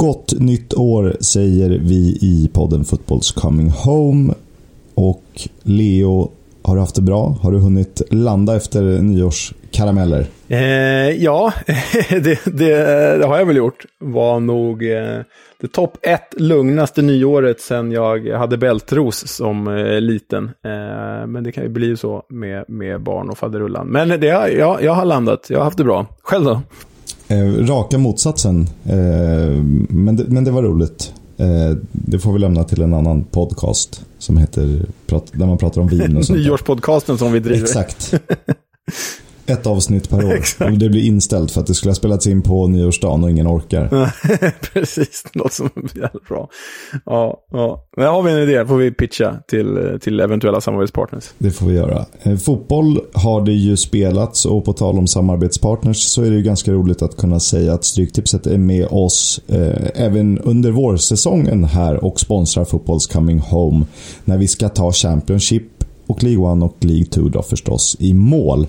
Gott nytt år säger vi i podden Football's Coming Home. Och Leo, har du haft det bra? Har du hunnit landa efter nyårskarameller? Eh, ja, det, det, det, har jag väl gjort. Var nog eh, det topp ett lugnaste nyåret sen jag hade bältros som eh, liten. Eh, men det kan ju bli så med, med barn och faderullan. Men det, ja, jag har landat, jag har haft det bra. Själv då? Eh, raka motsatsen. Eh, men, det, men det var roligt. Eh, det får vi lämna till en annan podcast som heter där man pratar om vin och sånt. Nyårspodcasten som vi driver. Exakt. ett avsnitt per år. Exakt. Och det blir inställt för att det skulle ha spelats in på nyårsdagen och ingen orkar. Precis, något som är jävligt bra. Ja, ja. Men har vi en idé får vi pitcha till, till eventuella samarbetspartners. Det får vi göra. Eh, fotboll har det ju spelats och på tal om samarbetspartners så är det ju ganska roligt att kunna säga att Stryktipset är med oss eh, även under vårsäsongen här och sponsrar Fotbolls Coming Home när vi ska ta Championship och League 1 och League 2 då förstås i mål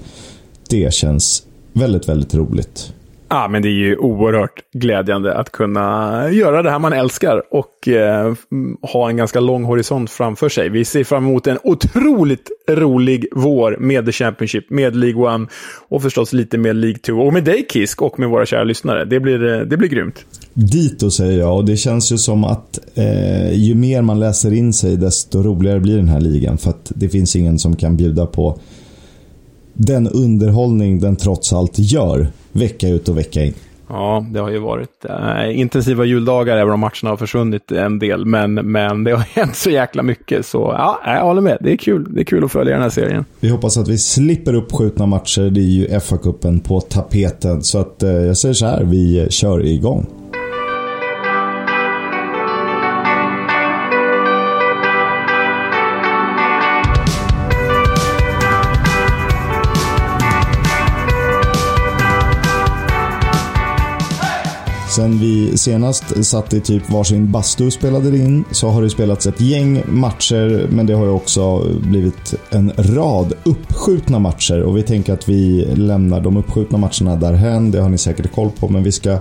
det känns väldigt, väldigt roligt. Ja, men det är ju oerhört glädjande att kunna göra det här man älskar och eh, ha en ganska lång horisont framför sig. Vi ser fram emot en otroligt rolig vår med The Championship, med League One och förstås lite med League 2 och med dig Kisk och med våra kära lyssnare. Det blir, eh, det blir grymt. Dito säger jag och det känns ju som att eh, ju mer man läser in sig desto roligare blir den här ligan för att det finns ingen som kan bjuda på den underhållning den trots allt gör vecka ut och vecka in. Ja, det har ju varit äh, intensiva juldagar även om matcherna har försvunnit en del. Men, men det har hänt så jäkla mycket. Så ja, jag håller med. Det är kul. Det är kul att följa den här serien. Vi hoppas att vi slipper uppskjutna matcher. Det är ju FA-cupen på tapeten. Så att äh, jag säger så här, vi kör igång. Sen vi senast satt i typ varsin bastu och spelade in så har det spelats ett gäng matcher men det har ju också blivit en rad uppskjutna matcher och vi tänker att vi lämnar de uppskjutna matcherna därhän. Det har ni säkert koll på men vi ska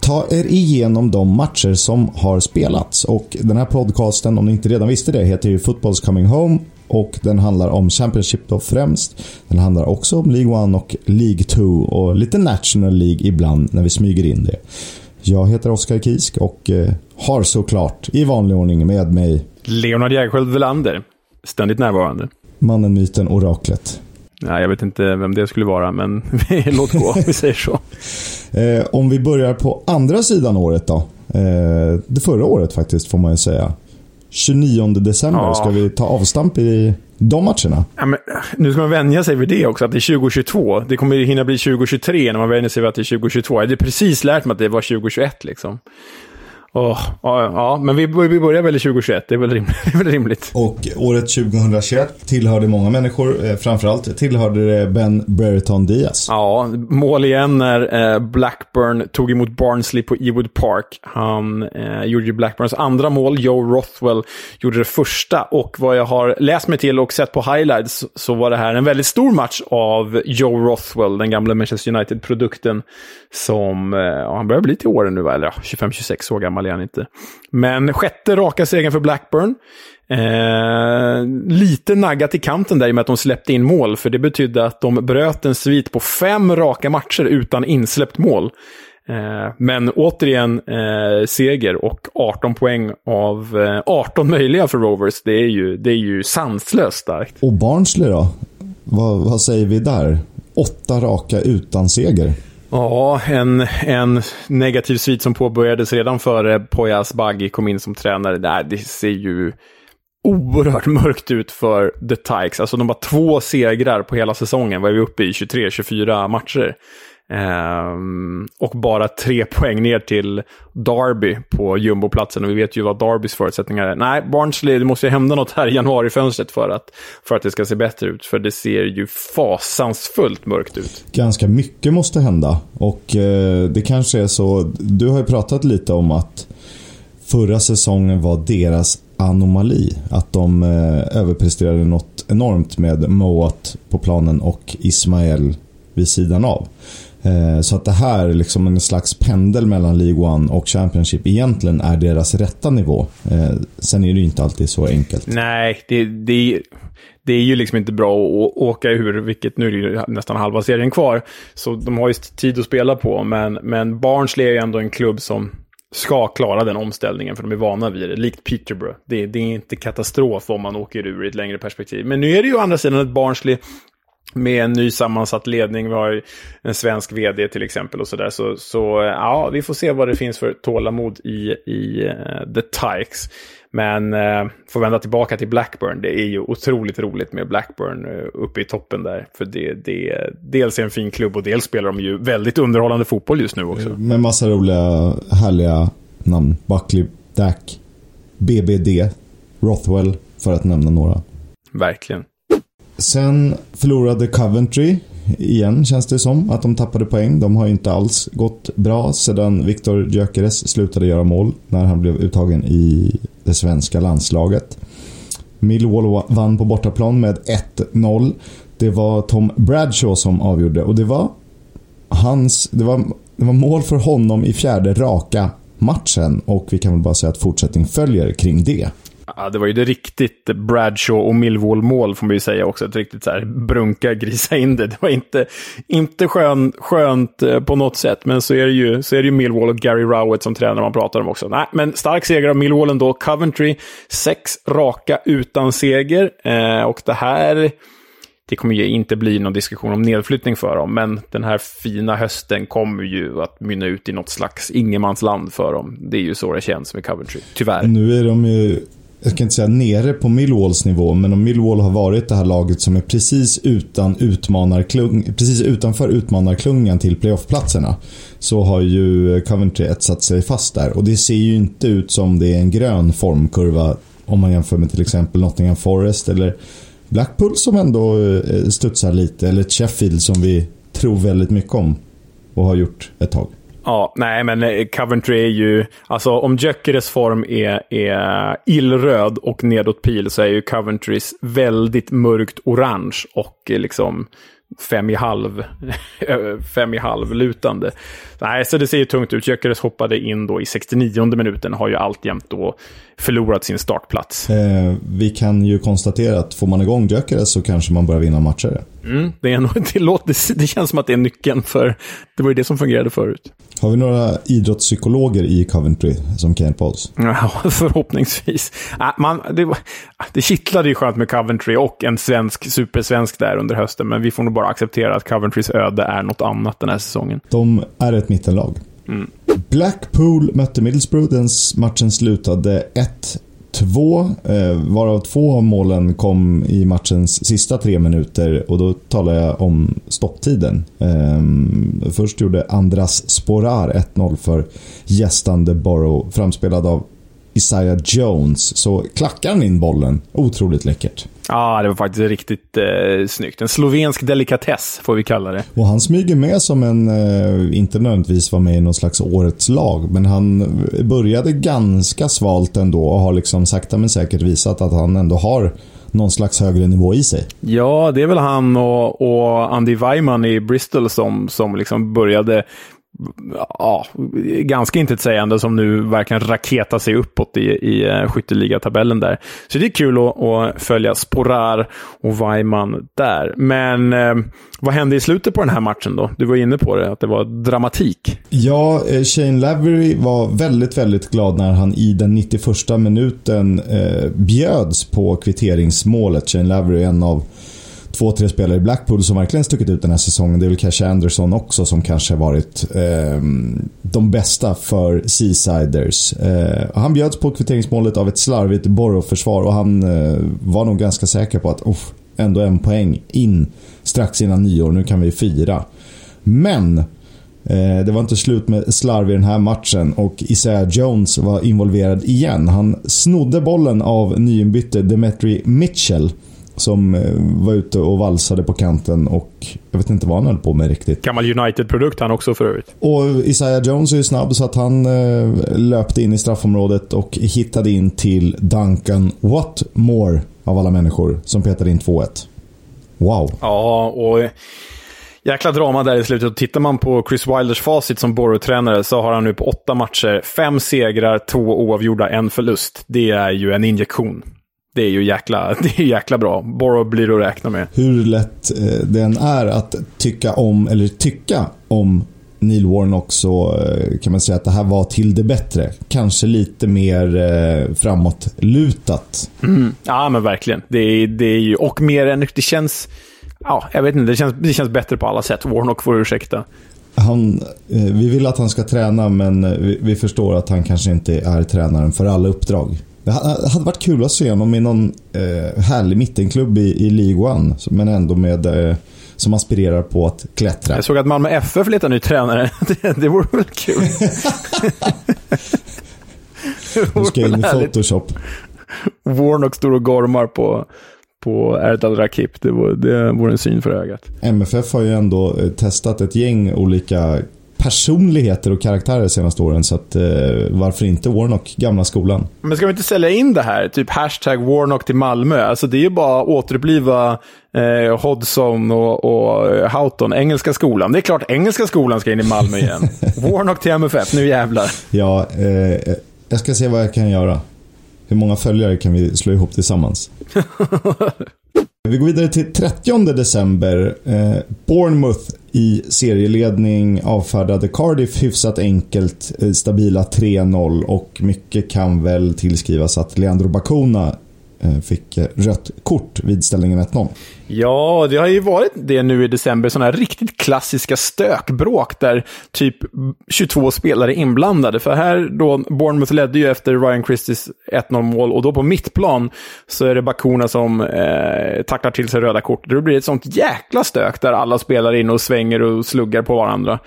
ta er igenom de matcher som har spelats. Och den här podcasten, om ni inte redan visste det, heter ju Football's Coming Home och den handlar om Championship då främst. Den handlar också om League 1 och League 2 och lite National League ibland när vi smyger in det. Jag heter Oskar Kisk och eh, har såklart i vanlig ordning med mig Leonard Jägerskiöld Welander, ständigt närvarande. Mannen, myten, oraklet. Nej, jag vet inte vem det skulle vara, men låt gå, vi säger så. Eh, om vi börjar på andra sidan året då. Eh, det förra året faktiskt, får man ju säga. 29 december ja. ska vi ta avstamp i de matcherna. Ja, men, nu ska man vänja sig vid det också, att det är 2022. Det kommer hinna bli 2023 när man vänjer sig vid att det är 2022. Jag hade precis lärt mig att det var 2021 liksom. Oh, ja, ja, men vi, vi börjar väl i 2021, det är väl, rimligt, det är väl rimligt. Och året 2021 tillhörde många människor, eh, framförallt tillhörde det Ben Brereton Diaz. Ja, mål igen när eh, Blackburn tog emot Barnsley på Ewood Park. Han eh, gjorde ju Blackburns andra mål, Joe Rothwell gjorde det första. Och vad jag har läst mig till och sett på highlights så var det här en väldigt stor match av Joe Rothwell, den gamla Manchester United-produkten. Som, eh, han börjar bli till åren nu, va? eller ja, 25-26 år gammal är han inte. Men sjätte raka segern för Blackburn. Eh, lite naggat i kanten där i och med att de släppte in mål, för det betydde att de bröt en svit på fem raka matcher utan insläppt mål. Eh, men återigen eh, seger och 18 poäng av eh, 18 möjliga för Rovers. Det är ju, det är ju sanslöst starkt. Och Barnsley då? Vad, vad säger vi där? Åtta raka utan seger. Ja, en, en negativ svit som påbörjades redan före Poyas Baggi kom in som tränare. Nej, det ser ju oerhört mörkt ut för The Tikes. Alltså de har två segrar på hela säsongen. Vad är vi uppe i? 23-24 matcher. Um, och bara tre poäng ner till Derby på jumboplatsen. Och vi vet ju vad Derbys förutsättningar är. Nej, Barnsley, det måste ju hända något här i januarifönstret för att, för att det ska se bättre ut. För det ser ju fasansfullt mörkt ut. Ganska mycket måste hända. Och eh, det kanske är så, du har ju pratat lite om att förra säsongen var deras anomali. Att de eh, överpresterade något enormt med Moat på planen och Ismael vid sidan av. Eh, så att det här, liksom en slags pendel mellan League One och Championship, egentligen är deras rätta nivå. Eh, sen är det ju inte alltid så enkelt. Nej, det, det, det är ju liksom inte bra att åka ur, vilket nu är det ju nästan halva serien kvar. Så de har ju tid att spela på, men, men Barnsley är ju ändå en klubb som ska klara den omställningen, för de är vana vid det. Likt Peterborough. Det, det, är inte katastrof om man åker ur i ett längre perspektiv. Men nu är det ju å andra sidan ett Barnsley med en ny sammansatt ledning. Vi har ju en svensk vd till exempel och sådär. Så, så ja, vi får se vad det finns för tålamod i, i uh, The Tykes. Men uh, får vända tillbaka till Blackburn. Det är ju otroligt roligt med Blackburn uh, uppe i toppen där. För det, det dels är en fin klubb och dels spelar de ju väldigt underhållande fotboll just nu också. Med massa roliga, härliga namn. Buckley, Dack, BBD, Rothwell, för att nämna några. Verkligen. Sen förlorade Coventry igen känns det som. Att de tappade poäng. De har ju inte alls gått bra sedan Viktor Gyökeres slutade göra mål när han blev uttagen i det svenska landslaget. Millwall vann på bortaplan med 1-0. Det var Tom Bradshaw som avgjorde och det var hans... Det var, det var mål för honom i fjärde raka matchen och vi kan väl bara säga att fortsättning följer kring det. Ja, det var ju det riktigt Bradshaw och Millwall-mål får man ju säga också. Ett riktigt så här brunka, grisa in det. Det var inte, inte skön, skönt eh, på något sätt, men så är, det ju, så är det ju Millwall och Gary Rowett som tränare man pratar om också. Nej, men stark seger av Millwall ändå. Coventry, sex raka utan seger. Eh, och det här det kommer ju inte bli någon diskussion om nedflyttning för dem, men den här fina hösten kommer ju att mynna ut i något slags ingenmansland för dem. Det är ju så det känns med Coventry, tyvärr. Nu är de ju jag ska inte säga nere på Millwalls nivå, men om Millwall har varit det här laget som är precis, utan utmanarklung, precis utanför utmanarklungan till playoffplatserna så har ju Coventry etsat sig fast där. Och det ser ju inte ut som det är en grön formkurva om man jämför med till exempel Nottingham Forest eller Blackpool som ändå eh, studsar lite, eller Sheffield som vi tror väldigt mycket om och har gjort ett tag. Ja, nej, men eh, Coventry är ju... Alltså om Gyökeres form är, är illröd och nedåt pil så är ju Coventrys väldigt mörkt orange och eh, liksom fem i halv, fem i halv lutande. Nej, så det ser ju tungt ut. Gyökeres hoppade in då i 69 minuten, har ju alltjämt då förlorat sin startplats. Eh, vi kan ju konstatera att får man igång Gyökeres så kanske man börjar vinna matcher. Mm, det, är nog, det, låter, det känns som att det är nyckeln, för det var ju det som fungerade förut. Har vi några idrottspsykologer i Coventry som kan hjälpa oss? Ja, förhoppningsvis. Man, det, det kittlade ju skönt med Coventry och en svensk, supersvensk där under hösten, men vi får nog bara acceptera att Coventrys öde är något annat den här säsongen. De är ett mittenlag. Mm. Blackpool mötte Middlesbrough. Den matchen slutade 1-2. Eh, varav två av målen kom i matchens sista tre minuter och då talar jag om stopptiden. Eh, först gjorde Andras Sporar 1-0 för gästande Borough, framspelad av Isaiah Jones. Så klackar han in bollen. Otroligt läckert. Ja, det var faktiskt riktigt eh, snyggt. En slovensk delikatess, får vi kalla det. Och han smyger med som en, eh, inte nödvändigtvis var med i någon slags årets lag, men han började ganska svalt ändå och har liksom sakta men säkert visat att han ändå har någon slags högre nivå i sig. Ja, det är väl han och, och Andy Weiman i Bristol som, som liksom började ja, ganska intetsägande som nu verkligen raketar sig uppåt i, i eh, skytteligatabellen där. Så det är kul att, att följa Sporar och Weimann där. Men eh, vad hände i slutet på den här matchen då? Du var inne på det, att det var dramatik. Ja, eh, Shane Lavery var väldigt, väldigt glad när han i den 91 minuten eh, bjöds på kvitteringsmålet. Shane Lavery är en av två, tre spelare i Blackpool som verkligen stuckit ut den här säsongen. Det är väl Cash Anderson också som kanske varit eh, de bästa för Seasiders. Eh, han bjöds på kvitteringsmålet av ett slarvigt Borough-försvar och han eh, var nog ganska säker på att oh, ändå en poäng in strax innan nyår. Nu kan vi fira. Men eh, det var inte slut med slarv i den här matchen och Isaiah Jones var involverad igen. Han snodde bollen av nyinbytte Demetri Mitchell som eh, var ute och valsade på kanten och jag vet inte vad han höll på med riktigt. Gammal United-produkt han också förut. Och Isaiah Jones är ju snabb så att han eh, löpte in i straffområdet och hittade in till Duncan Watmore av alla människor som petade in 2-1. Wow. Ja, och jäkla drama där i slutet. Och tittar man på Chris Wilders facit som Borough-tränare så har han nu på åtta matcher fem segrar, två oavgjorda, en förlust. Det är ju en injektion. Det är ju jäkla, det är jäkla bra. Borough blir det att räkna med. Hur lätt eh, det än är att tycka om, eller tycka om Neil Warnock så eh, kan man säga att det här var till det bättre. Kanske lite mer eh, framåtlutat. Mm. Ja, men verkligen. Det är, det är ju, och mer än, det känns, ja, jag vet inte, det känns, det känns bättre på alla sätt. Warnock får ursäkta. Han, eh, vi vill att han ska träna, men vi, vi, förstår att han kanske inte är tränaren för alla uppdrag. Det hade varit kul att se honom i någon eh, härlig mittenklubb i, i League One, men ändå med eh, som aspirerar på att klättra. Jag såg att Malmö FF letar ny tränare. Det, det vore väl kul? du ska in i Photoshop. Warnock står och gormar på, på Erdal Rakip. Det vore, det vore en syn för ögat. MFF har ju ändå eh, testat ett gäng olika personligheter och karaktärer senaste åren. Så att, eh, varför inte Warnock, gamla skolan? Men ska vi inte sälja in det här? Typ hashtag Warnock till Malmö. Alltså det är ju bara att återuppliva eh, Hodgson och, och eh, Houghton, engelska skolan. Det är klart engelska skolan ska in i Malmö igen. Warnock till MFF, nu jävlar. Ja, eh, jag ska se vad jag kan göra. Hur många följare kan vi slå ihop tillsammans? Vi går vidare till 30 december. Eh, Bournemouth i serieledning avfärdade Cardiff hyfsat enkelt, eh, stabila 3-0 och mycket kan väl tillskrivas att Leandro Bacona Eh, fick eh, rött kort vid ställningen 1-0. Ja, det har ju varit det nu i december. Sådana här riktigt klassiska stökbråk där typ 22 spelare är inblandade. För här då, Bournemouth ledde ju efter Ryan Christies 1-0 mål och då på mittplan så är det Bakuna som eh, tacklar till sig röda kort. Det blir ett sånt jäkla stök där alla spelar in och svänger och sluggar på varandra.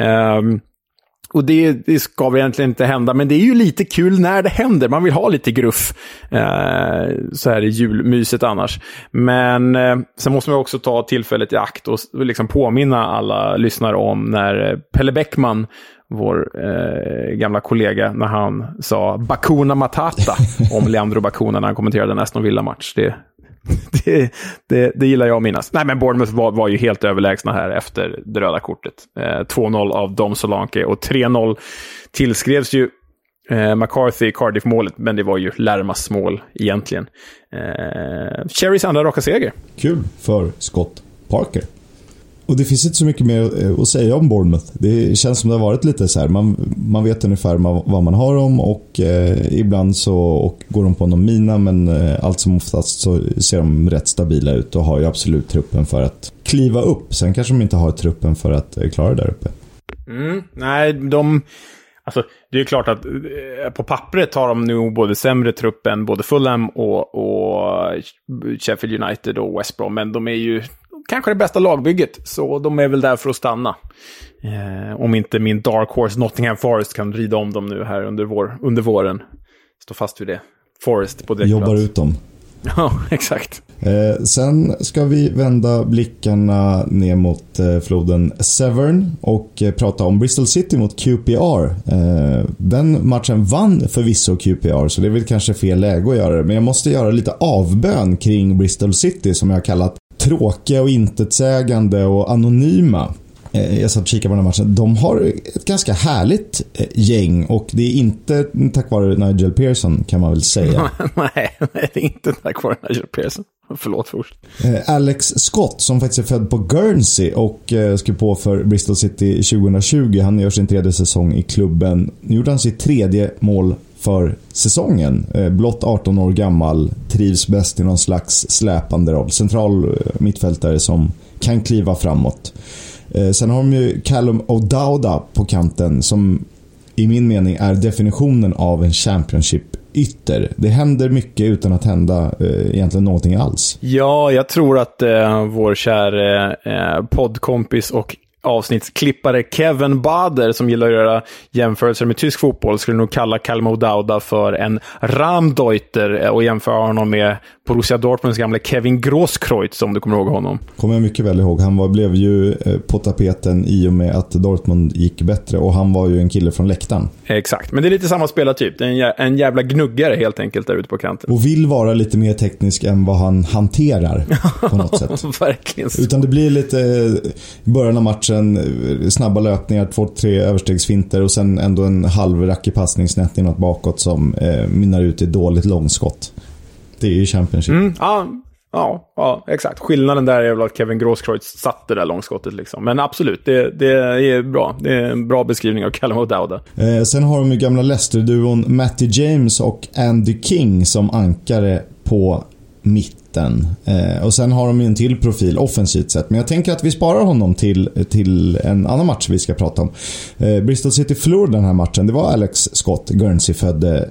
Um, och det, det, ska väl egentligen inte hända, men det är ju lite kul när det händer. Man vill ha lite gruff eh, så här i julmyset annars. Men eh, sen måste man också ta tillfället i akt och liksom påminna alla lyssnare om när eh, Pelle Bäckman vår eh, gamla kollega, när han sa Bakuna Matata om Leandro Bakuna när han kommenterade en Aston Villa-match. Det, det, det, det, gillar jag att minnas. Nej, men Bournemouth var, var ju helt överlägsna här efter det röda kortet. Eh, 2-0 av Dom Solanke och 3-0 tillskrevs ju eh, McCarthy i Cardiff-målet, men det var ju Lärmas mål egentligen. Eh, Cherrys andra raka seger. Kul för Scott Parker. Och det finns inte så mycket mer eh, att säga om Bournemouth. Det känns som det har varit lite så här. Man, man vet ungefär vad man har dem och eh, ibland så och går de på någon mina men eh, allt som oftast så ser de rätt stabila ut och har ju absolut truppen för att kliva upp. Sen kanske de inte har truppen för att eh, klara det där uppe. Mm, nej, de... Alltså, det är ju klart att eh, på pappret har de nog både sämre trupp än både Fulham och, och Sheffield United och West Brom, men de är ju kanske det bästa lagbygget, så de är väl där för att stanna. Eh, om inte min Dark Horse Nottingham Forest kan rida om dem nu här under, vår, under våren. Stå fast vid det. Forest på direktplats. Jobbar ut dem. Ja, exakt. Eh, sen ska vi vända blickarna ner mot eh, floden Severn och eh, prata om Bristol City mot QPR. Eh, den matchen vann förvisso QPR, så det är väl kanske fel läge att göra det. Men jag måste göra lite avbön kring Bristol City som jag har kallat tråkiga och intetsägande och anonyma. Eh, jag satt och kikade på den här matchen. De har ett ganska härligt eh, gäng och det är inte tack vare Nigel Pearson kan man väl säga. nej, det är inte tack vare Nigel Pearson. Förlåt först. Eh, Alex Scott som faktiskt är född på Guernsey och skrev på för Bristol City 2020. Han gör sin tredje säsong i klubben. Nu gjorde han sitt tredje mål för säsongen. Eh, blott 18 år gammal, trivs bäst i någon slags släpande roll. Central eh, mittfältare som kan kliva framåt. Eh, sen har de ju Callum O'Dowda på kanten som i min mening är definitionen av en Championship-ytter. Det händer mycket utan att hända eh, egentligen någonting alls. Ja, jag tror att eh, vår kära eh, poddkompis och avsnittsklippare Kevin Bader, som gillar att göra jämförelser med tysk fotboll, skulle nog kalla Kalmo Dauda för en Ramdeuter och jämföra honom med Borussia Dortmunds gamle Kevin Grosskreutz, om du kommer ihåg honom. Kommer jag mycket väl ihåg. Han var, blev ju eh, på tapeten i och med att Dortmund gick bättre och han var ju en kille från läktaren. Exakt, men det är lite samma spelartyp. Det är en jävla gnuggare helt enkelt där ute på kanten. Och vill vara lite mer teknisk än vad han hanterar på något sätt. Verkligen. Utan det blir lite i början av matchen, snabba löpningar, två, tre överstegsfinter och sen ändå en halvrackig passning snett inåt bakåt som eh, minnar ut i dåligt långskott. Det är ju Championship. Mm, ja, ja, ja, exakt. Skillnaden där är väl att Kevin Grosskreutz satte det där långskottet. Liksom. Men absolut, det, det är bra. Det är en bra beskrivning av Callum O'Dowda. Eh, sen har de ju gamla Leicester-duon Matty James och Andy King som ankare på mitten. Eh, och sen har de ju en till profil offensivt sett. Men jag tänker att vi sparar honom till, till en annan match vi ska prata om. Eh, Bristol City förlorade den här matchen. Det var Alex Scott, Guernsey-födde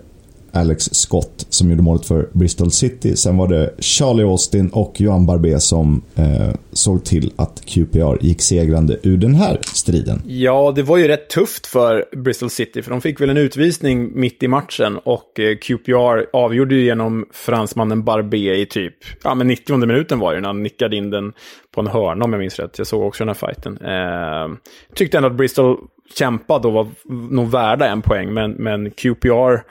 Alex Scott som gjorde målet för Bristol City. Sen var det Charlie Austin och Johan Barbé som eh, såg till att QPR gick segrande ur den här striden. Ja, det var ju rätt tufft för Bristol City, för de fick väl en utvisning mitt i matchen och eh, QPR avgjorde ju genom fransmannen Barbé i typ, ja men 90 minuten var det när han nickade in den på en hörna om jag minns rätt. Jag såg också den här fighten. Eh, tyckte ändå att Bristol kämpade och var nog värda en poäng, men, men QPR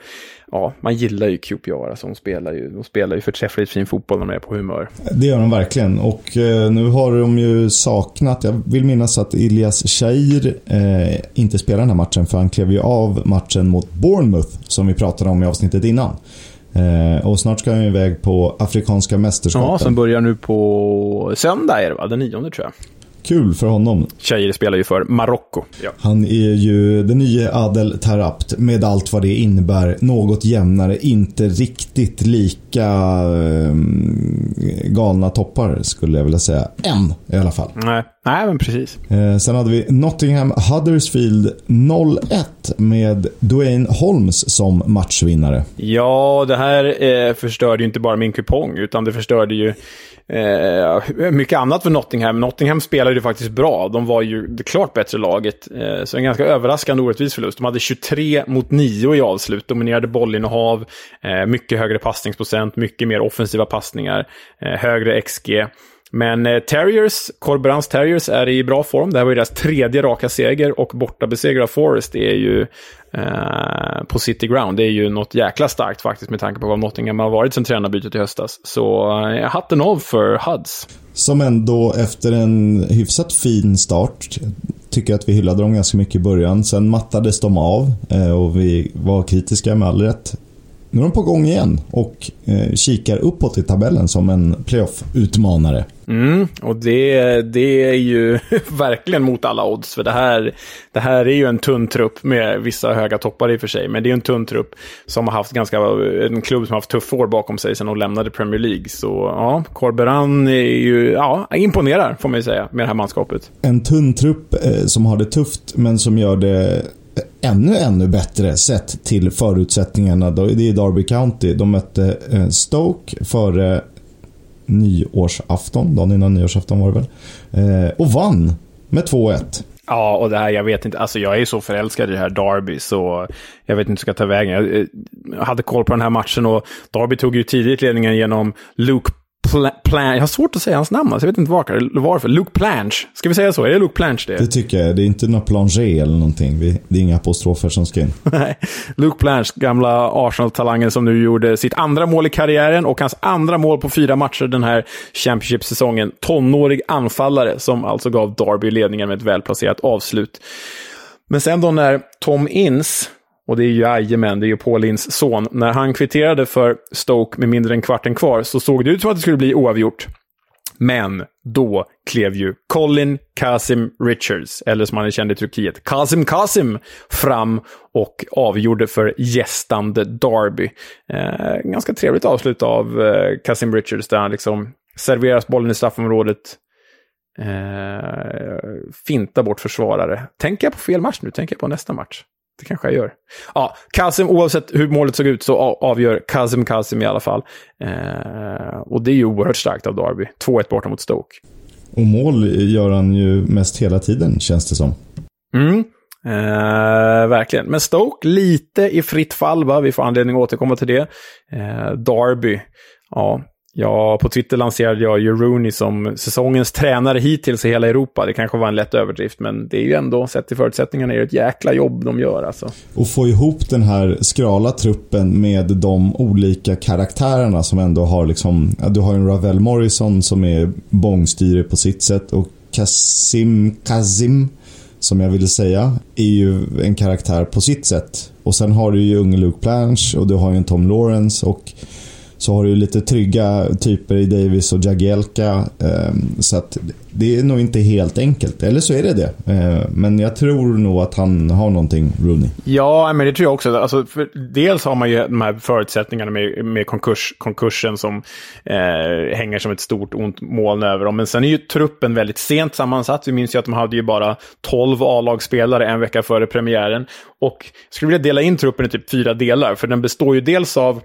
ja, man gillar ju QPR. Alltså, de, spelar ju, de spelar ju förträffligt fin fotboll när de är på humör. Det gör de verkligen. Och eh, nu har de ju saknat, jag vill minnas att Ilias Shair eh, inte spelar den här matchen för han klev ju av matchen mot Bournemouth som vi pratade om i avsnittet innan. Eh, och snart ska han iväg på Afrikanska mästerskapen. Ja, som börjar nu på söndag är det va? Den nionde tror jag. Kul för honom. Tjejer spelar ju för Marocko. Ja. Han är ju den nya Adel Tarabt med allt vad det innebär. Något jämnare, inte riktigt lika äh, galna toppar skulle jag vilja säga. Än i alla fall. Nej, Nej men precis. Eh, sen hade vi Nottingham Huddersfield 0-1 med Dwayne Holmes som matchvinnare. Ja, det här eh, förstörde ju inte bara min kupong, utan det förstörde ju Eh, mycket annat för Nottingham. Nottingham spelade ju faktiskt bra. De var ju det klart bättre laget. Eh, så en ganska överraskande orättvis förlust. De hade 23 mot 9 i avslut, dominerade bollinnehav, eh, mycket högre passningsprocent, mycket mer offensiva passningar, eh, högre XG. Men eh, Terriers, Corberans Terriers är i bra form. Det här var ju deras tredje raka seger och bortabeseger av Forest är ju eh, på City Ground. Det är ju något jäkla starkt faktiskt med tanke på vad Nottingham har varit sen tränarbytet i höstas. Så eh, hatten av för Huds. Som ändå efter en hyfsat fin start tycker att vi hyllade dem ganska mycket i början. Sen mattades de av eh, och vi var kritiska med all rätt nu är de på gång igen och eh, kikar uppåt i tabellen som en playoff-utmanare. Mm, och det, det är ju verkligen mot alla odds. För det här, det här är ju en tunn trupp med vissa höga toppar i och för sig. Men det är en tunn trupp som har haft ganska, en klubb som har haft tuffa år bakom sig sedan de lämnade Premier League. Så ja, Corberan är ju, ja, imponerar får man ju säga med det här manskapet. En tunn trupp eh, som har det tufft men som gör det ännu, ännu bättre sett till förutsättningarna. Det är Derby County. De mötte eh, Stoke före nyårsafton. Dagen innan nyårsafton var det väl. Eh, och vann med 2-1. Ja, och det här, jag vet inte, alltså jag är så förälskad i det här Derby så jag vet inte hur jag ska ta vägen. Jag eh, hade koll på den här matchen och Derby tog ju tidigt ledningen genom Luke Plan, jag har svårt att säga hans namn, alltså jag vet inte var, varför. Luke Planche. Ska vi säga så? Är det Luke Planche det? Det tycker jag. Det är inte något Planger eller någonting. Det är inga apostrofer som ska in. Nej. Luke Planche, gamla Arsenal-talangen som nu gjorde sitt andra mål i karriären och hans andra mål på fyra matcher den här Championship-säsongen. Tonårig anfallare som alltså gav Derby ledningen med ett välplacerat avslut. Men sen då när Tom Inns och det är ju jajamän, det är ju Paulins son. När han kvitterade för Stoke med mindre än kvarten kvar så såg det ut som att det skulle bli oavgjort. Men då klev ju Colin Kasim Richards, eller som han är känd i Turkiet, Kasim Kasim, fram och avgjorde för gästande Derby. Eh, ganska trevligt avslut av eh, Kasim Richards där han liksom serveras bollen i straffområdet, eh, fintar bort försvarare. Tänker jag på fel match nu? Tänker jag på nästa match? Det kanske jag gör. Ja, Kazim, oavsett hur målet såg ut så avgör Kazim Kazim i alla fall. Eh, och det är ju oerhört starkt av Derby. 2-1 borta mot Stoke. Och mål gör han ju mest hela tiden, känns det som. Mm. Eh, verkligen. Men Stoke lite i fritt fall, va? Vi får anledning att återkomma till det. Eh, Derby. Ja, Ja, på Twitter lanserade jag ju Rooney som säsongens tränare hittills i hela Europa. Det kanske var en lätt överdrift, men det är ju ändå, sett till förutsättningarna, är det ett jäkla jobb de gör alltså. Och få ihop den här skrala truppen med de olika karaktärerna som ändå har liksom... Du har en Ravel Morrison som är bångstyrig på sitt sätt och Kasim Kazim som jag ville säga, är ju en karaktär på sitt sätt. Och sen har du ju unge Luke Planche och du har ju en Tom Lawrence och så har du lite trygga typer i Davis och Jagielka. Ehm, så att det är nog inte helt enkelt. Eller så är det det. Ehm, men jag tror nog att han har någonting, Rooney. Ja, men det tror jag också. Alltså, dels har man ju de här förutsättningarna med, med konkurs, konkursen som eh, hänger som ett stort ont moln över dem. Men sen är ju truppen väldigt sent sammansatt. Vi minns ju att de hade ju bara 12 A-lagsspelare en vecka före premiären. Och jag skulle vilja dela in truppen i typ fyra delar. För den består ju dels av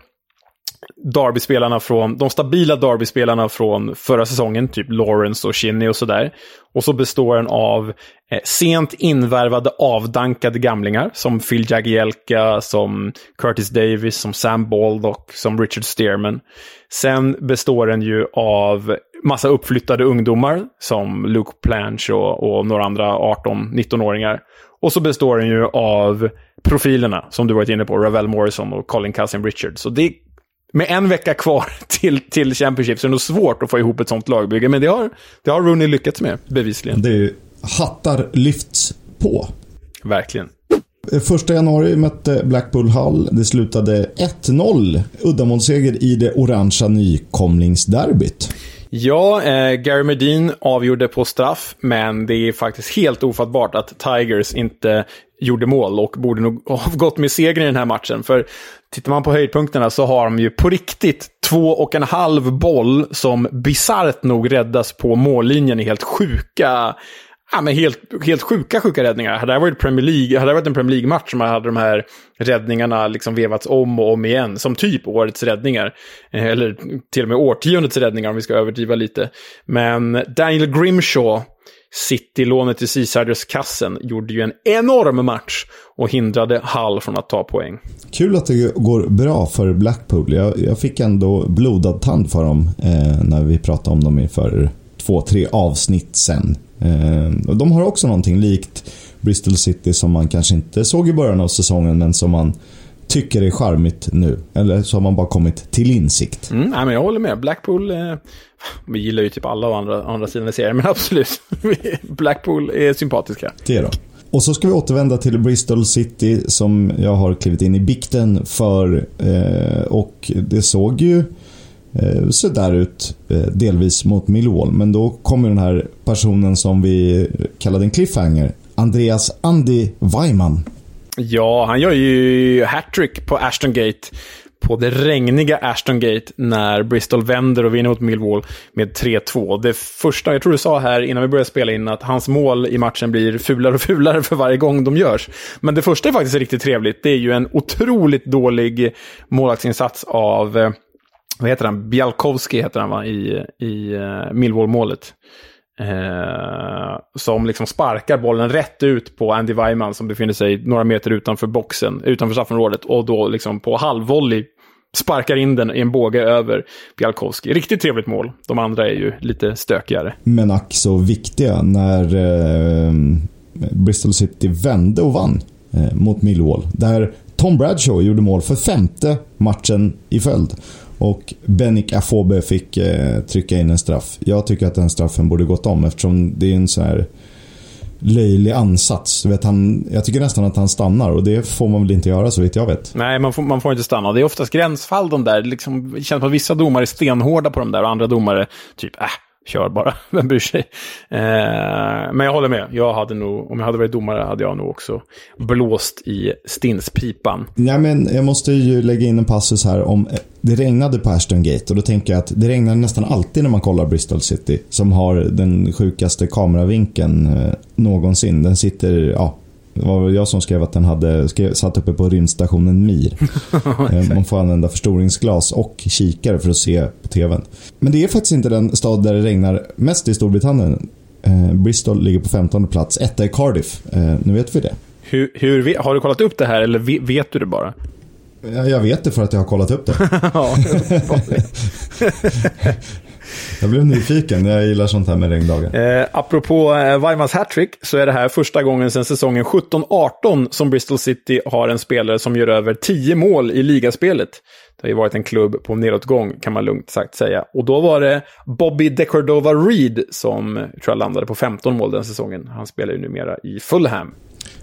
Derby-spelarna från, de stabila Derby-spelarna från förra säsongen, typ Lawrence och Shinny och sådär. Och så består den av eh, sent invärvade avdankade gamlingar som Phil Jagielka, som Curtis Davis, som Sam Baldock, som Richard Stearman. Sen består den ju av massa uppflyttade ungdomar som Luke Planch och, och några andra 18-19-åringar. Och så består den ju av profilerna som du varit inne på, Ravel Morrison och Colin Cousin Richard. Så det med en vecka kvar till, till Championship så är det nog svårt att få ihop ett sånt lagbygge. Men det har, det har Rooney lyckats med, bevisligen. Det är ju, hattar lyfts på. Verkligen. Första januari mötte Blackpool Hull. Det slutade 1-0. Uddamålsseger i det orangea nykomlingsderbyt. Ja, eh, Gary Medin avgjorde på straff, men det är faktiskt helt ofattbart att Tigers inte gjorde mål och borde nog ha gått med seger i den här matchen. För tittar man på höjdpunkterna så har de ju på riktigt två och en halv boll som bisarrt nog räddas på mållinjen i helt sjuka Ja, men helt, helt sjuka, sjuka räddningar. Hade det varit, Premier League, hade det varit en Premier League-match som hade de här räddningarna liksom vevats om och om igen, som typ årets räddningar. Eh, eller till och med årtiondets räddningar om vi ska överdriva lite. Men Daniel Grimshaw City-lånet till Seasiders-kassen gjorde ju en enorm match och hindrade Hull från att ta poäng. Kul att det går bra för Blackpool. Jag, jag fick ändå blodad tand för dem eh, när vi pratade om dem inför två, tre avsnitt sen. Eh, de har också någonting likt Bristol City som man kanske inte såg i början av säsongen men som man tycker är charmigt nu. Eller så har man bara kommit till insikt. Mm, nej, men jag håller med. Blackpool, eh, vi gillar ju typ alla andra, andra sidan i serien, men absolut. Blackpool är sympatiska. Det då. Och så ska vi återvända till Bristol City som jag har klivit in i bikten för. Eh, och det såg ju eh, där ut eh, delvis mot Millwall. Men då kommer den här personen som vi kallade en cliffhanger. Andreas Andy Weimann Ja, han gör ju hattrick på Ashton Gate. På det regniga Ashton Gate när Bristol vänder och vinner mot Millwall med 3-2. Det första, jag tror du sa här innan vi började spela in att hans mål i matchen blir fulare och fulare för varje gång de görs. Men det första är faktiskt riktigt trevligt. Det är ju en otroligt dålig målvaktsinsats av eh, vad heter han? Bjalkowski heter han va? I, i uh, Millwall-målet. Eh, som liksom sparkar bollen rätt ut på Andy Weimann som befinner sig några meter utanför boxen, utanför straffområdet. Och då liksom på halvvolley sparkar in den i en båge över Bjalkowski. Riktigt trevligt mål. De andra är ju lite stökigare. Men ack så viktiga när eh, Bristol City vände och vann eh, mot Millwall. Där Tom Bradshaw gjorde mål för femte matchen i följd. Och Benik Afobe fick eh, trycka in en straff. Jag tycker att den straffen borde gått om eftersom det är en sån här löjlig ansats. Du vet, han, jag tycker nästan att han stannar och det får man väl inte göra så vitt jag vet. Nej, man får, man får inte stanna. Det är oftast gränsfall de där. Liksom, det känns som att vissa domare är stenhårda på de där och andra domare typ, äh, kör bara, vem bryr sig? Eh, men jag håller med, jag hade nog, om jag hade varit domare hade jag nog också blåst i stinspipan. Nej men jag måste ju lägga in en passus här om, eh, det regnade på Ashton Gate och då tänker jag att det regnar nästan alltid när man kollar Bristol City som har den sjukaste kameravinkeln eh, någonsin. Den sitter, ja, det var väl jag som skrev att den hade skrev, satt uppe på rymdstationen Mir. Eh, man får använda förstoringsglas och kikare för att se på tvn. Men det är faktiskt inte den stad där det regnar mest i Storbritannien. Eh, Bristol ligger på 15 plats. Etta är Cardiff. Eh, nu vet vi det. Hur, hur, har du kollat upp det här eller vet du det bara? Jag vet det för att jag har kollat upp det. jag blev nyfiken. Jag gillar sånt här med regndagar. Eh, apropå eh, Weimans hattrick så är det här första gången sedan säsongen 17-18 som Bristol City har en spelare som gör över 10 mål i ligaspelet. Det har ju varit en klubb på nedåtgång kan man lugnt sagt säga. Och då var det Bobby DeCordova Reed som tror jag landade på 15 mål den säsongen. Han spelar ju numera i Fulham.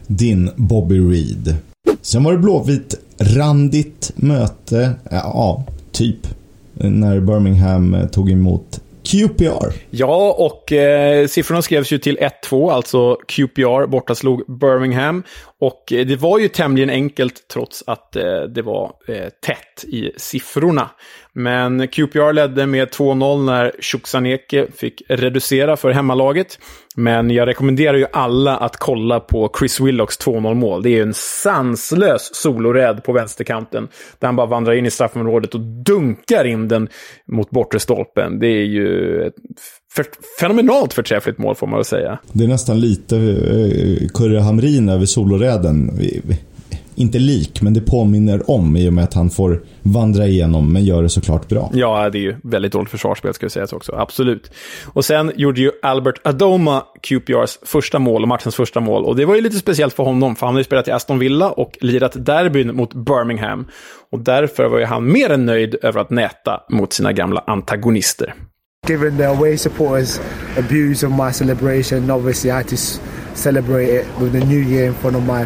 Din Bobby Reed. Sen var det blåvit randigt möte, ja, typ, när Birmingham tog emot QPR. Ja, och eh, siffrorna skrevs ju till 1-2, alltså QPR bortaslog Birmingham. Och eh, det var ju tämligen enkelt trots att eh, det var eh, tätt i siffrorna. Men QPR ledde med 2-0 när Shuksaneke fick reducera för hemmalaget. Men jag rekommenderar ju alla att kolla på Chris Willocks 2-0 mål. Det är ju en sanslös soloräd på vänsterkanten. Där han bara vandrar in i straffområdet och dunkar in den mot bortre stolpen. Det är ju ett för, fenomenalt förträffligt mål får man väl säga. Det är nästan lite uh, Kurre Hamrin över soloräden inte lik, men det påminner om i och med att han får vandra igenom, men gör det såklart bra. Ja, det är ju väldigt dåligt försvarsspel ska sägas också, absolut. Och sen gjorde ju Albert Adoma QPRs första mål och matchens första mål. Och det var ju lite speciellt för honom, för han har ju spelat i Aston Villa och lirat derbyn mot Birmingham. Och därför var ju han mer än nöjd över att näta mot sina gamla antagonister. Given the away supporters abuse of my celebration, obviously I had to celebrate it with the new year in front of my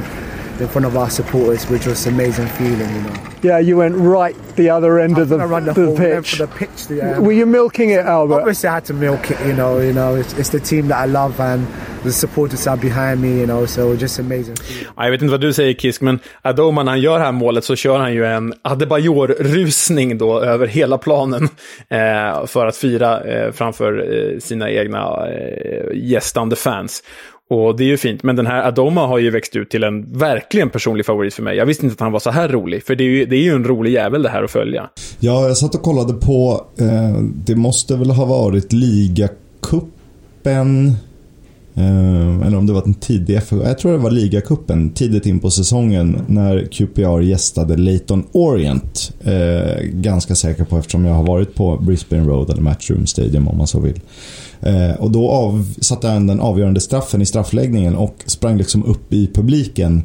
in front of our supporters, which was an amazing feeling, you know. Yeah, you went right the other end I of the, the, the whole pitch. For the pitch the, um, Were you milking it, Albert? Obviously, I had to milk it. You know, you know, it's, it's the team that I love and the supporters are behind me. You know, so just amazing. Ja, jag vet inte vad du säger Kisk, men Adoma när han gör det här målet så kör han ju en Adebayor-rusning då över hela planen eh, för att fira eh, framför eh, sina egna eh, gästande fans. Och det är ju fint, men den här Adoma har ju växt ut till en verkligen personlig favorit för mig. Jag visste inte att han var så här rolig, för det är ju, det är ju en rolig jävel det här att följa. Ja, jag satt och kollade på, eh, det måste väl ha varit ligacupen, eh, eller om det var en tidig jag tror det var ligacupen, tidigt in på säsongen när QPR gästade Leighton Orient. Eh, ganska säker på eftersom jag har varit på Brisbane Road eller Matchroom Stadium om man så vill. Eh, och då av, satte han den avgörande straffen i straffläggningen och sprang liksom upp i publiken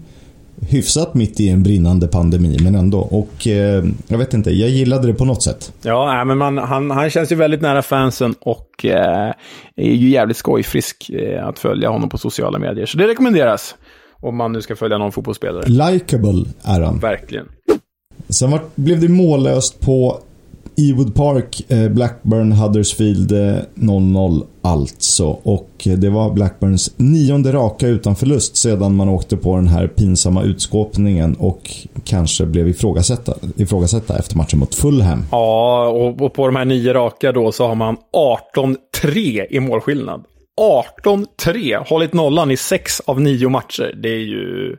hyfsat mitt i en brinnande pandemi, men ändå. Och eh, jag vet inte, jag gillade det på något sätt. Ja, men man, han, han känns ju väldigt nära fansen och eh, är ju jävligt skojfrisk eh, att följa honom på sociala medier. Så det rekommenderas. Om man nu ska följa någon fotbollsspelare. Likeable är han. Verkligen. Sen var, blev det mållöst på Ewood Park, eh, Blackburn, Huddersfield eh, 0-0 alltså. Och eh, det var Blackburns nionde raka utan förlust sedan man åkte på den här pinsamma utskåpningen och kanske blev ifrågasatta, ifrågasatta efter matchen mot Fulham. Ja, och på de här nio raka då så har man 18-3 i målskillnad. 18-3, hållit nollan i sex av nio matcher. Det är ju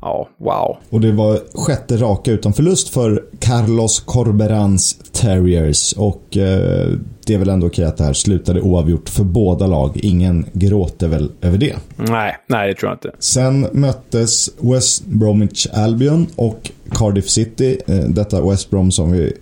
Ja, wow. Och det var sjätte raka utan förlust för Carlos Corberans Terriers. Och eh, det är väl ändå okej att det här slutade oavgjort för båda lag. Ingen gråter väl över det. Nej, nej det tror jag inte. Sen möttes West Bromwich Albion och Cardiff City. Eh, detta West Brom som vi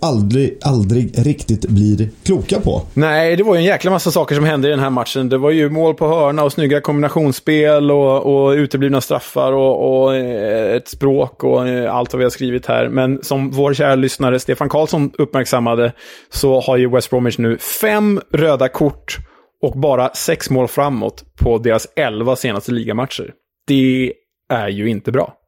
aldrig, aldrig riktigt blir kloka på. Nej, det var ju en jäkla massa saker som hände i den här matchen. Det var ju mål på hörna och snygga kombinationsspel och, och uteblivna straffar och, och eh, ett språk och eh, allt vad vi har skrivit här. Men som vår kära lyssnare Stefan Karlsson uppmärksammade så har ju West Bromwich nu fem röda kort och bara sex mål framåt på deras elva senaste ligamatcher. Det är ju inte bra.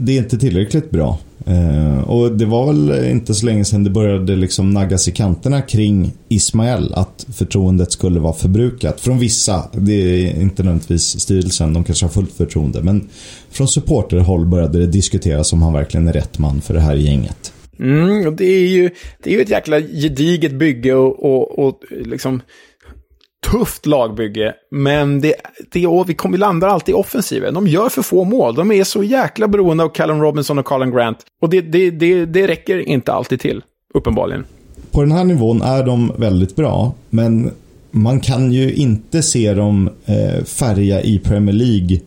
Det är inte tillräckligt bra. Eh, och det var väl inte så länge sedan det började liksom naggas i kanterna kring Ismael. Att förtroendet skulle vara förbrukat. Från vissa, det är inte nödvändigtvis styrelsen, de kanske har fullt förtroende. Men från supporterhåll började det diskuteras om han verkligen är rätt man för det här gänget. Mm, det är ju det är ju ett jäkla gediget bygge och, och, och liksom tufft lagbygge, men det, det, vi, kommer, vi landar alltid i offensiven. De gör för få mål. De är så jäkla beroende av Callum Robinson och Colin Grant. Och det, det, det, det räcker inte alltid till, uppenbarligen. På den här nivån är de väldigt bra, men man kan ju inte se dem eh, färga i Premier League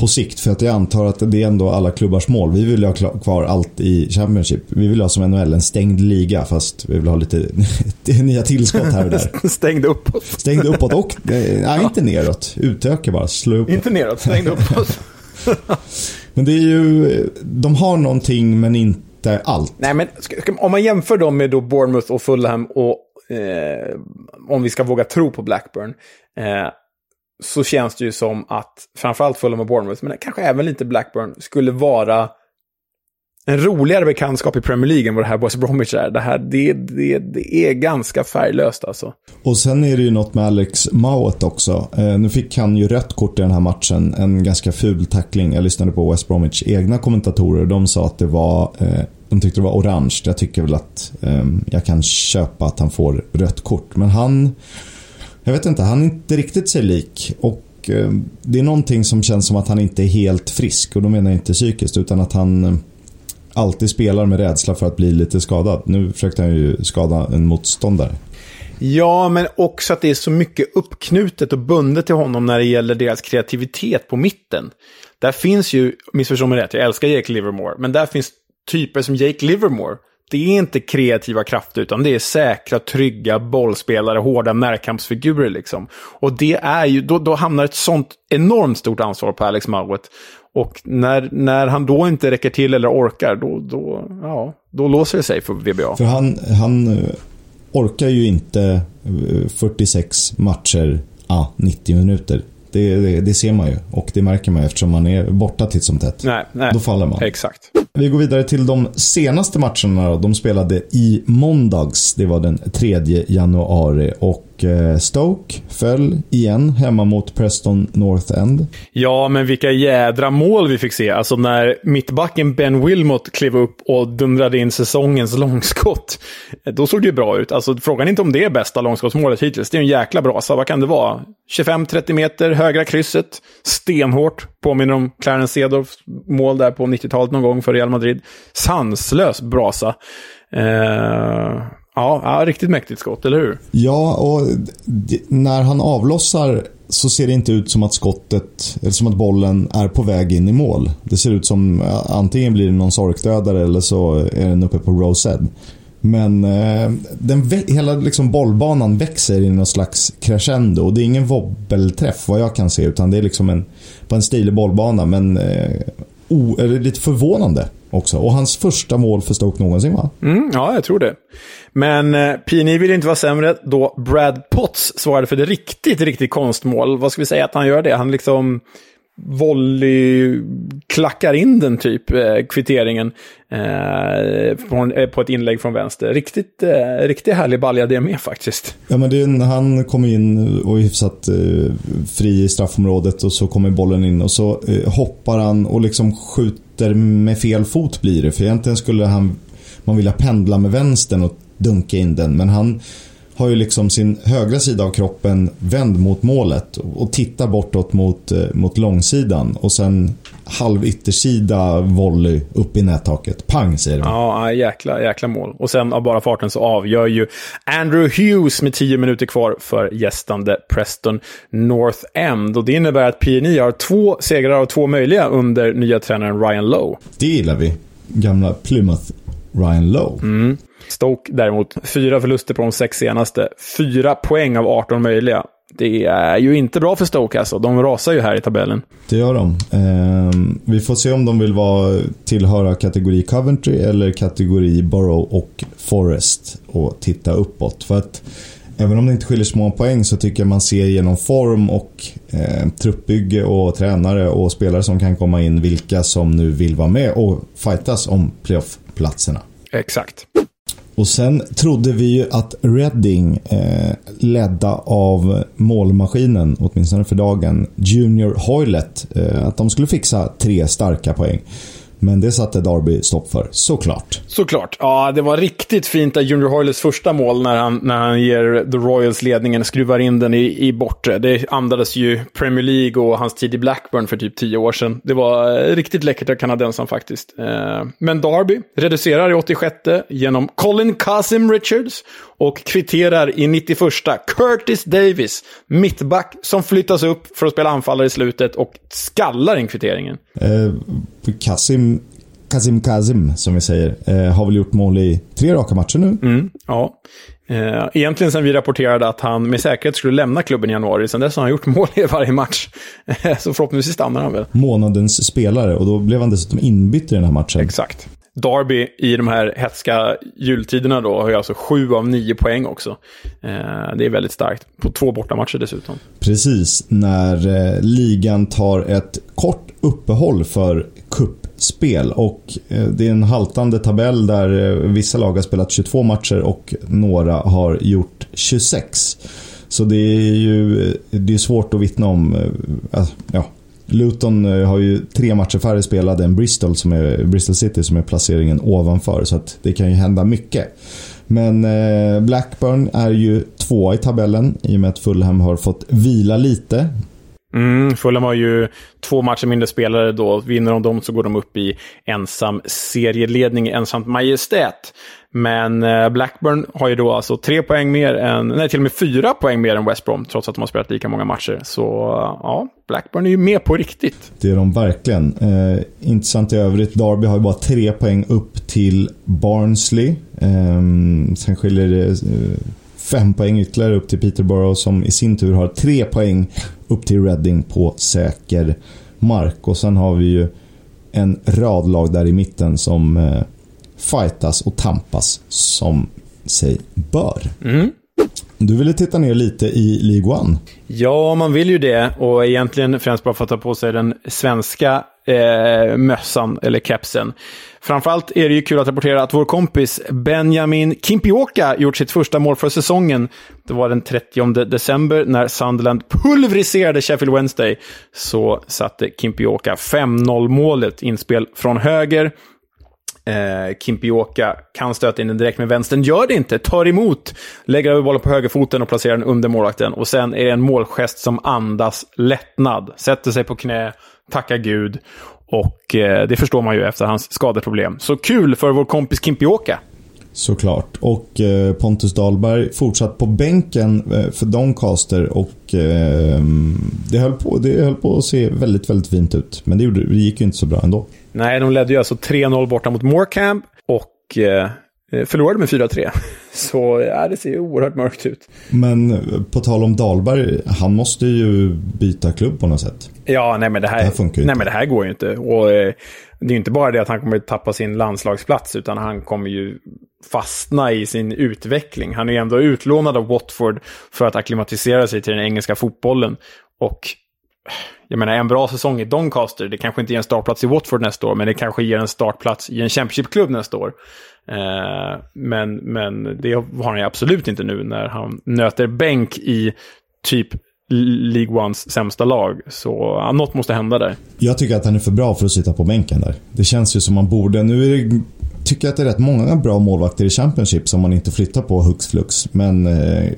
på sikt. För att jag antar att det är ändå alla klubbars mål. Vi vill ha kvar allt i Championship. Vi vill ha som NHL en stängd liga fast vi vill ha lite nya tillskott här och där. stängd uppåt. Stängd uppåt och, nej ja. inte neråt. Utöka bara, slå upp. Inte neråt, stängd uppåt. men det är ju, de har någonting men inte allt. Nej men om man jämför dem med då Bournemouth och Fulham och eh, om vi ska våga tro på Blackburn. Eh, så känns det ju som att framförallt Fulham och Bournemouth, men kanske även lite Blackburn, skulle vara en roligare bekantskap i Premier League än vad det här West Bromwich är. Det här det, det, det är ganska färglöst alltså. Och sen är det ju något med Alex Mowat också. Eh, nu fick han ju rött kort i den här matchen. En ganska ful tackling. Jag lyssnade på West Bromwich egna kommentatorer. De sa att det var eh, de tyckte det var orange. Jag tycker väl att eh, jag kan köpa att han får rött kort. Men han jag vet inte, han är inte riktigt sig lik. Och eh, det är någonting som känns som att han inte är helt frisk. Och då menar jag inte psykiskt, utan att han eh, alltid spelar med rädsla för att bli lite skadad. Nu försökte han ju skada en motståndare. Ja, men också att det är så mycket uppknutet och bundet till honom när det gäller deras kreativitet på mitten. Där finns ju, missförstå mig rätt, jag älskar Jake Livermore, men där finns typer som Jake Livermore det är inte kreativa krafter, utan det är säkra, trygga bollspelare, hårda närkampsfigurer liksom. Och det är ju, då, då hamnar ett sånt enormt stort ansvar på Alex Mowat. Och när, när han då inte räcker till eller orkar, då, då, ja, då låser det sig för VBA. För han, han eh, orkar ju inte eh, 46 matcher, ah, 90 minuter. Det, det, det, ser man ju och det märker man eftersom man är borta titt som tätt. Nej, nej. Då faller man. Exakt. Vi går vidare till de senaste matcherna. De spelade i måndags. Det var den 3 januari. Och och eh, Stoke föll igen hemma mot Preston North End. Ja, men vilka jädra mål vi fick se. Alltså när mittbacken Ben Wilmot klev upp och dundrade in säsongens långskott. Eh, då såg det ju bra ut. Alltså frågan är inte om det är bästa långskottsmålet hittills. Det är en jäkla brasa. Alltså, vad kan det vara? 25-30 meter, högra krysset. Stenhårt. Påminner om Clarence Cedorfs mål där på 90-talet någon gång för Real Madrid. Sanslös brasa. Eh, ja, ja, riktigt mäktigt skott, eller hur? Ja, och när han avlossar så ser det inte ut som att skottet, eller som att bollen är på väg in i mål. Det ser ut som antingen blir det någon sorkdödare eller så är den uppe på Rosed. Men eh, den, hela liksom bollbanan växer i någon slags crescendo. Och det är ingen wobbelträff vad jag kan se. Utan det är liksom en, på en stilig bollbana. Men eh, o, lite förvånande också. Och hans första mål för Stoke någonsin va? Mm, ja, jag tror det. Men eh, Pini vill inte vara sämre då Brad Potts svarade för det riktigt, riktigt konstmål. Vad ska vi säga att han gör det? Han liksom volley klackar in den typ, eh, kvitteringen. Eh, på, eh, på, ett inlägg från vänster. Riktigt, eh, riktigt härlig balja det med faktiskt. Ja, men det, han kommer in och är hyfsat eh, fri i straffområdet och så kommer bollen in och så eh, hoppar han och liksom skjuter med fel fot blir det. För egentligen skulle han, man vilja pendla med vänstern och dunka in den. Men han har ju liksom sin högra sida av kroppen vänd mot målet och tittar bortåt mot, eh, mot långsidan. Och sen halv yttersida volley upp i nättaket. Pang säger det. Ja, jäkla, jäkla mål. Och sen av bara farten så avgör ju Andrew Hughes med tio minuter kvar för gästande Preston North End. Och det innebär att PNI har två segrar av två möjliga under nya tränaren Ryan Lowe. Det gillar vi. Gamla Plymouth Ryan Lowe. Mm. Stoke däremot, fyra förluster på de sex senaste. Fyra poäng av 18 möjliga. Det är ju inte bra för Stoke alltså. De rasar ju här i tabellen. Det gör de. Eh, vi får se om de vill vara, tillhöra kategori Coventry eller kategori Borough och Forest och titta uppåt. För att även om det inte skiljer små poäng så tycker jag man ser genom form och eh, truppbygge och tränare och spelare som kan komma in vilka som nu vill vara med och fightas om playoff-platserna. Exakt. Och sen trodde vi ju att Reading, eh, ledda av målmaskinen, åtminstone för dagen, Junior Hoylet, eh, att de skulle fixa tre starka poäng. Men det satte Darby stopp för, såklart. Såklart. Ja, det var riktigt fint där Junior Hoyles första mål när han, när han ger The Royals ledningen, skruvar in den i, i bortre. Det andades ju Premier League och hans tid i Blackburn för typ tio år sedan. Det var eh, riktigt läckert av kanadensaren faktiskt. Eh, men Darby reducerar i 86 genom Colin Kasim Richards och kvitterar i 91 Curtis Davis, mittback som flyttas upp för att spela anfallare i slutet och skallar in kvitteringen. Eh, Kasim, Kasim Kasim, som vi säger, eh, har väl gjort mål i tre raka matcher nu. Mm, ja. Eh, egentligen sen vi rapporterade att han med säkerhet skulle lämna klubben i januari. Sen dess har han gjort mål i varje match. Så förhoppningsvis stannar han väl. Månadens spelare och då blev han dessutom inbytt i den här matchen. Exakt. Derby i de här hetska jultiderna då har ju alltså sju av nio poäng också. Eh, det är väldigt starkt. På två bortamatcher dessutom. Precis när eh, ligan tar ett kort uppehåll för kuppspel och eh, det är en haltande tabell där eh, vissa lag har spelat 22 matcher och några har gjort 26. Så det är ju eh, det är svårt att vittna om. Eh, ja, Luton eh, har ju tre matcher färre spelade än Bristol, som är, Bristol City som är placeringen ovanför. Så att det kan ju hända mycket. Men eh, Blackburn är ju tvåa i tabellen i och med att Fulham har fått vila lite. Mm, Fulham har ju två matcher mindre spelare då. Vinner de dem så går de upp i ensam serieledning, ensamt majestät. Men eh, Blackburn har ju då alltså tre poäng mer än, nej till och med fyra poäng mer än West Brom, trots att de har spelat lika många matcher. Så ja, Blackburn är ju med på riktigt. Det är de verkligen. Eh, intressant i övrigt, Derby har ju bara tre poäng upp till Barnsley. Eh, sen skiljer det eh, fem poäng ytterligare upp till Peterborough som i sin tur har tre poäng upp till Reading på säker mark. Och sen har vi ju en rad lag där i mitten som eh, fightas och tampas som sig bör. Mm. Du ville titta ner lite i League One. Ja, man vill ju det. Och egentligen främst bara för att ta på sig den svenska eh, mössan, eller kepsen. Framförallt är det ju kul att rapportera att vår kompis Benjamin Kimpioka gjort sitt första mål för säsongen. Det var den 30 december när Sunderland pulveriserade Sheffield Wednesday. Så satte Kimpioka 5-0 målet, inspel från höger. Eh, Kimpioka kan stöta in den direkt med vänstern, gör det inte, tar emot, lägger över bollen på högerfoten och placerar den under målvakten. Och sen är det en målgest som andas lättnad. Sätter sig på knä, tackar Gud. Och eh, det förstår man ju efter hans skadeproblem. Så kul för vår kompis Kimpioka. Såklart. Och eh, Pontus Dahlberg fortsatt på bänken eh, för Doncaster och eh, det, höll på, det höll på att se väldigt, väldigt fint ut. Men det, gjorde, det gick ju inte så bra ändå. Nej, de ledde ju alltså 3-0 borta mot Morecambe och eh, förlorade med 4-3. Så ja, det ser ju oerhört mörkt ut. Men eh, på tal om Dahlberg, han måste ju byta klubb på något sätt. Ja, nej men det här, det här funkar ju nej, inte. men det här går ju inte. Och eh, det är inte bara det att han kommer tappa sin landslagsplats, utan han kommer ju fastna i sin utveckling. Han är ju ändå utlånad av Watford för att akklimatisera sig till den engelska fotbollen. Och jag menar, en bra säsong i Doncaster, det kanske inte ger en startplats i Watford nästa år, men det kanske ger en startplats i en Championship-klubb nästa år. Eh, men, men det har han ju absolut inte nu när han nöter bänk i typ League Ones sämsta lag. Så ja, något måste hända där. Jag tycker att han är för bra för att sitta på bänken där. Det känns ju som man borde. Nu är det, tycker jag att det är rätt många bra målvakter i Championship som man inte flyttar på hux flux. Men eh,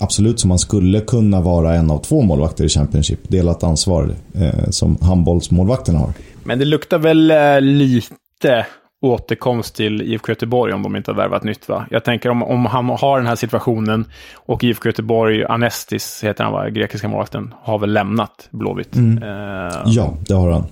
absolut som man skulle kunna vara en av två målvakter i Championship. Delat ansvar eh, som handbollsmålvakterna har. Men det luktar väl eh, lite återkomst till IFK Göteborg om de inte har värvat nytt va? Jag tänker om, om han har den här situationen och IFK Göteborg, Anestis heter han va, grekiska målvakten, har väl lämnat Blåvitt. Mm. Eh, Ja, det har han.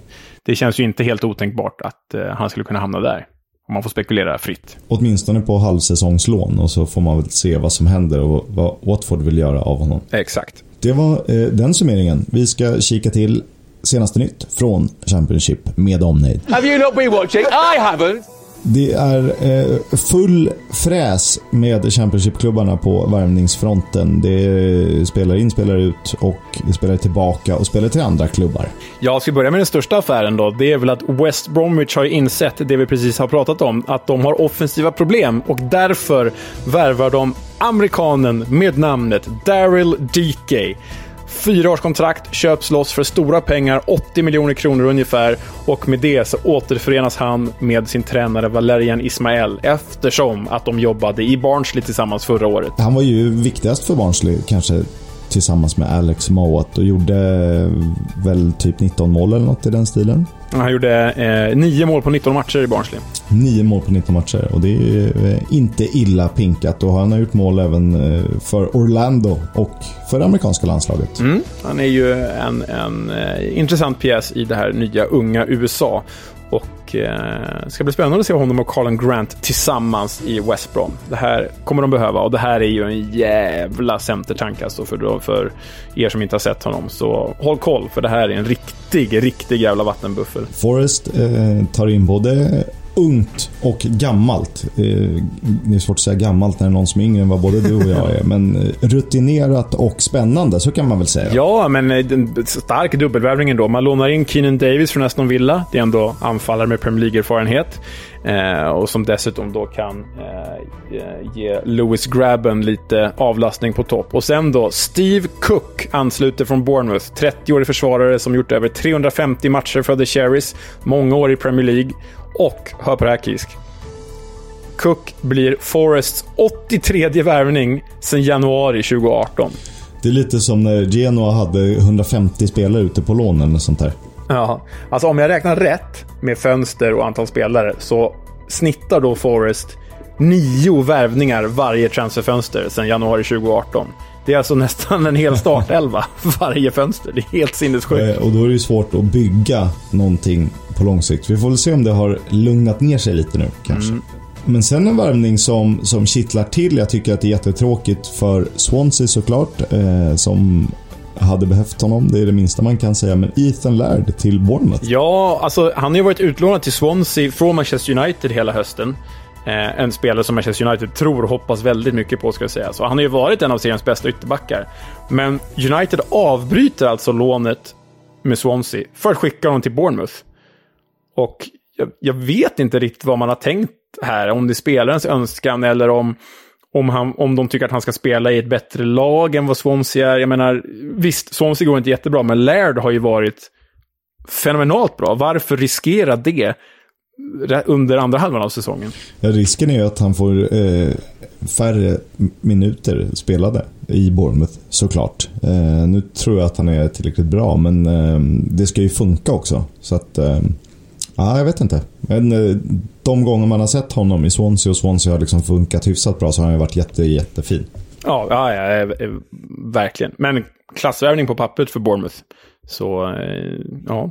det känns ju inte helt otänkbart att eh, han skulle kunna hamna där. Om man får spekulera fritt. Åtminstone på halvsäsongslån och så får man väl se vad som händer och vad Watford vill göra av honom. Exakt. Det var eh, den summeringen. Vi ska kika till senaste nytt från Championship med omnejd. Have you not been watching? I haven't. Det är eh, full fräs med Championship-klubbarna på värvningsfronten. Det spelar in, spelar ut och spelar tillbaka och spelar till andra klubbar. Jag ska börja med den största affären då. Det är väl att West Bromwich har insett det vi precis har pratat om. Att de har offensiva problem och därför värvar de amerikanen med namnet Daryl DK. Fyraårskontrakt, köps loss för stora pengar, 80 miljoner kronor ungefär. Och med det så återförenas han med sin tränare Valerian Ismael eftersom att de jobbade i Barnsley tillsammans förra året. Han var ju viktigast för Barnsley, kanske tillsammans med Alex Mowat och gjorde väl typ 19 mål eller något i den stilen. Han gjorde eh, nio mål på 19 matcher i Barnsley. Nio mål på 19 matcher och det är eh, inte illa pinkat och han har gjort mål även eh, för Orlando och för det amerikanska landslaget. Mm. Han är ju en, en eh, intressant pjäs i det här nya unga USA. Och eh, ska bli spännande att se honom och Colin Grant tillsammans i West Brom. Det här kommer de behöva och det här är ju en jävla centertank alltså för, för er som inte har sett honom. Så håll koll för det här är en riktig, riktig jävla vattenbuffel. Forrest eh, tar in både ungt och gammalt. Eh, det är svårt att säga gammalt när det är någon som är yngre än vad både du och jag är. Men eh, rutinerat och spännande, så kan man väl säga. Ja, men eh, stark dubbelvärvning ändå. Man lånar in Keenan Davis från Aston Villa. Det är ändå anfallare med Premier League-erfarenhet. Och som dessutom då kan ge Lewis Grabben lite avlastning på topp. Och sen då Steve Cook ansluter från Bournemouth. 30-årig försvarare som gjort över 350 matcher för The Cherries. Många år i Premier League. Och, hör på det här Kisk. Cook blir Forests 83 värvning sedan januari 2018. Det är lite som när Genoa hade 150 spelare ute på lån eller sånt där. Ja, alltså om jag räknar rätt med fönster och antal spelare så snittar då Forest nio värvningar varje transferfönster sedan januari 2018. Det är alltså nästan en hel startelva varje fönster. Det är helt sinnessjukt. Och då är det ju svårt att bygga någonting på lång sikt. Vi får väl se om det har lugnat ner sig lite nu kanske. Mm. Men sen en värvning som, som kittlar till. Jag tycker att det är jättetråkigt för Swansea såklart. Eh, som hade behövt honom. Det är det minsta man kan säga. Men Ethan Laird till Bournemouth. Ja, alltså han har ju varit utlånad till Swansea från Manchester United hela hösten. Eh, en spelare som Manchester United tror och hoppas väldigt mycket på, ska jag säga. Så han har ju varit en av seriens bästa ytterbackar. Men United avbryter alltså lånet med Swansea för att skicka honom till Bournemouth. Och jag, jag, vet inte riktigt vad man har tänkt här. Om det är spelarens önskan eller om, om, han, om de tycker att han ska spela i ett bättre lag än vad Swansea är. Jag menar, visst, Swansea går inte jättebra, men Laird har ju varit fenomenalt bra. Varför riskera det under andra halvan av säsongen? Ja, risken är ju att han får eh, färre minuter spelade i Bournemouth, såklart. Eh, nu tror jag att han är tillräckligt bra, men eh, det ska ju funka också. Så att eh, Ja, jag vet inte. Men eh, de gånger man har sett honom i Swansea och Swansea har liksom funkat hyfsat bra så har han ju varit jätte, jättefin. Ja, ja, ja, eh, verkligen. Men klassvärvning på pappret för Bournemouth. Så, ja.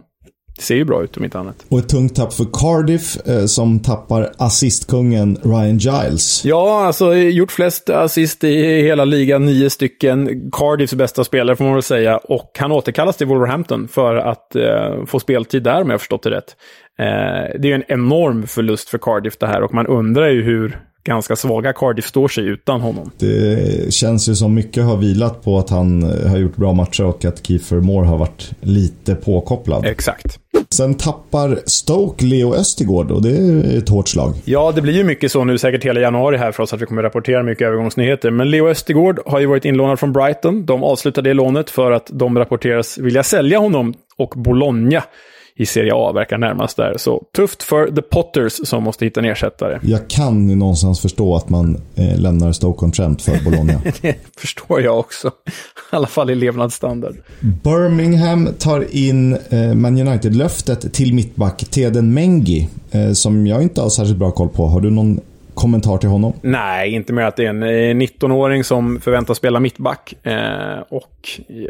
Det ser ju bra ut om inte annat. Och ett tungt tapp för Cardiff eh, som tappar assistkungen Ryan Giles. Ja, alltså gjort flest assist i hela ligan, nio stycken. Cardiffs bästa spelare får man väl säga. Och han återkallas till Wolverhampton för att eh, få speltid där om jag förstått det rätt. Eh, det är ju en enorm förlust för Cardiff det här och man undrar ju hur ganska svaga Cardiff står sig utan honom. Det känns ju som mycket har vilat på att han har gjort bra matcher och att Kiefer Moore har varit lite påkopplad. Exakt. Sen tappar Stoke Leo Östigård och det är ett hårt slag. Ja, det blir ju mycket så nu säkert hela januari här för oss att vi kommer rapportera mycket övergångsnyheter. Men Leo Östigård har ju varit inlånad från Brighton. De avslutade det lånet för att de rapporteras vilja sälja honom och Bologna i Serie A verkar närmast där. Så tufft för The Potters som måste hitta en ersättare. Jag kan ju någonstans förstå att man eh, lämnar Stoke-on-Trent för Bologna. det förstår jag också. I alla fall i levnadsstandard. Birmingham tar in eh, Man United-löftet till mittback Teden Mengi, eh, som jag inte har särskilt bra koll på. Har du någon kommentar till honom? Nej, inte mer att det är en 19-åring som förväntas spela mittback. Eh, och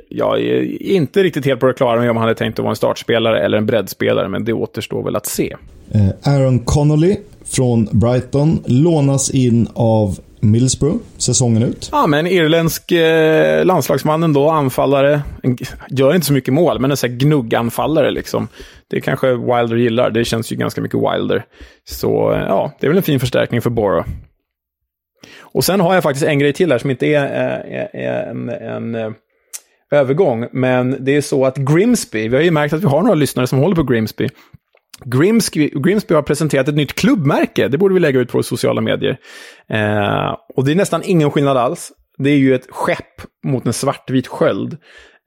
jag är inte riktigt helt på det klara med om han hade tänkt att vara en startspelare eller en breddspelare, men det återstår väl att se. Eh, Aaron Connolly från Brighton lånas in av Middlesbrough säsongen ut. Ja, men irländsk eh, landslagsmannen då, anfallare. En, gör inte så mycket mål, men en sån här gnugganfallare liksom. Det kanske Wilder gillar. Det känns ju ganska mycket Wilder. Så eh, ja, det är väl en fin förstärkning för Borough. Och sen har jag faktiskt en grej till här som inte är, eh, är, är en, en eh, övergång. Men det är så att Grimsby, vi har ju märkt att vi har några lyssnare som håller på Grimsby. Grimsby, Grimsby har presenterat ett nytt klubbmärke. Det borde vi lägga ut på sociala medier. Eh, och det är nästan ingen skillnad alls. Det är ju ett skepp mot en svartvit sköld.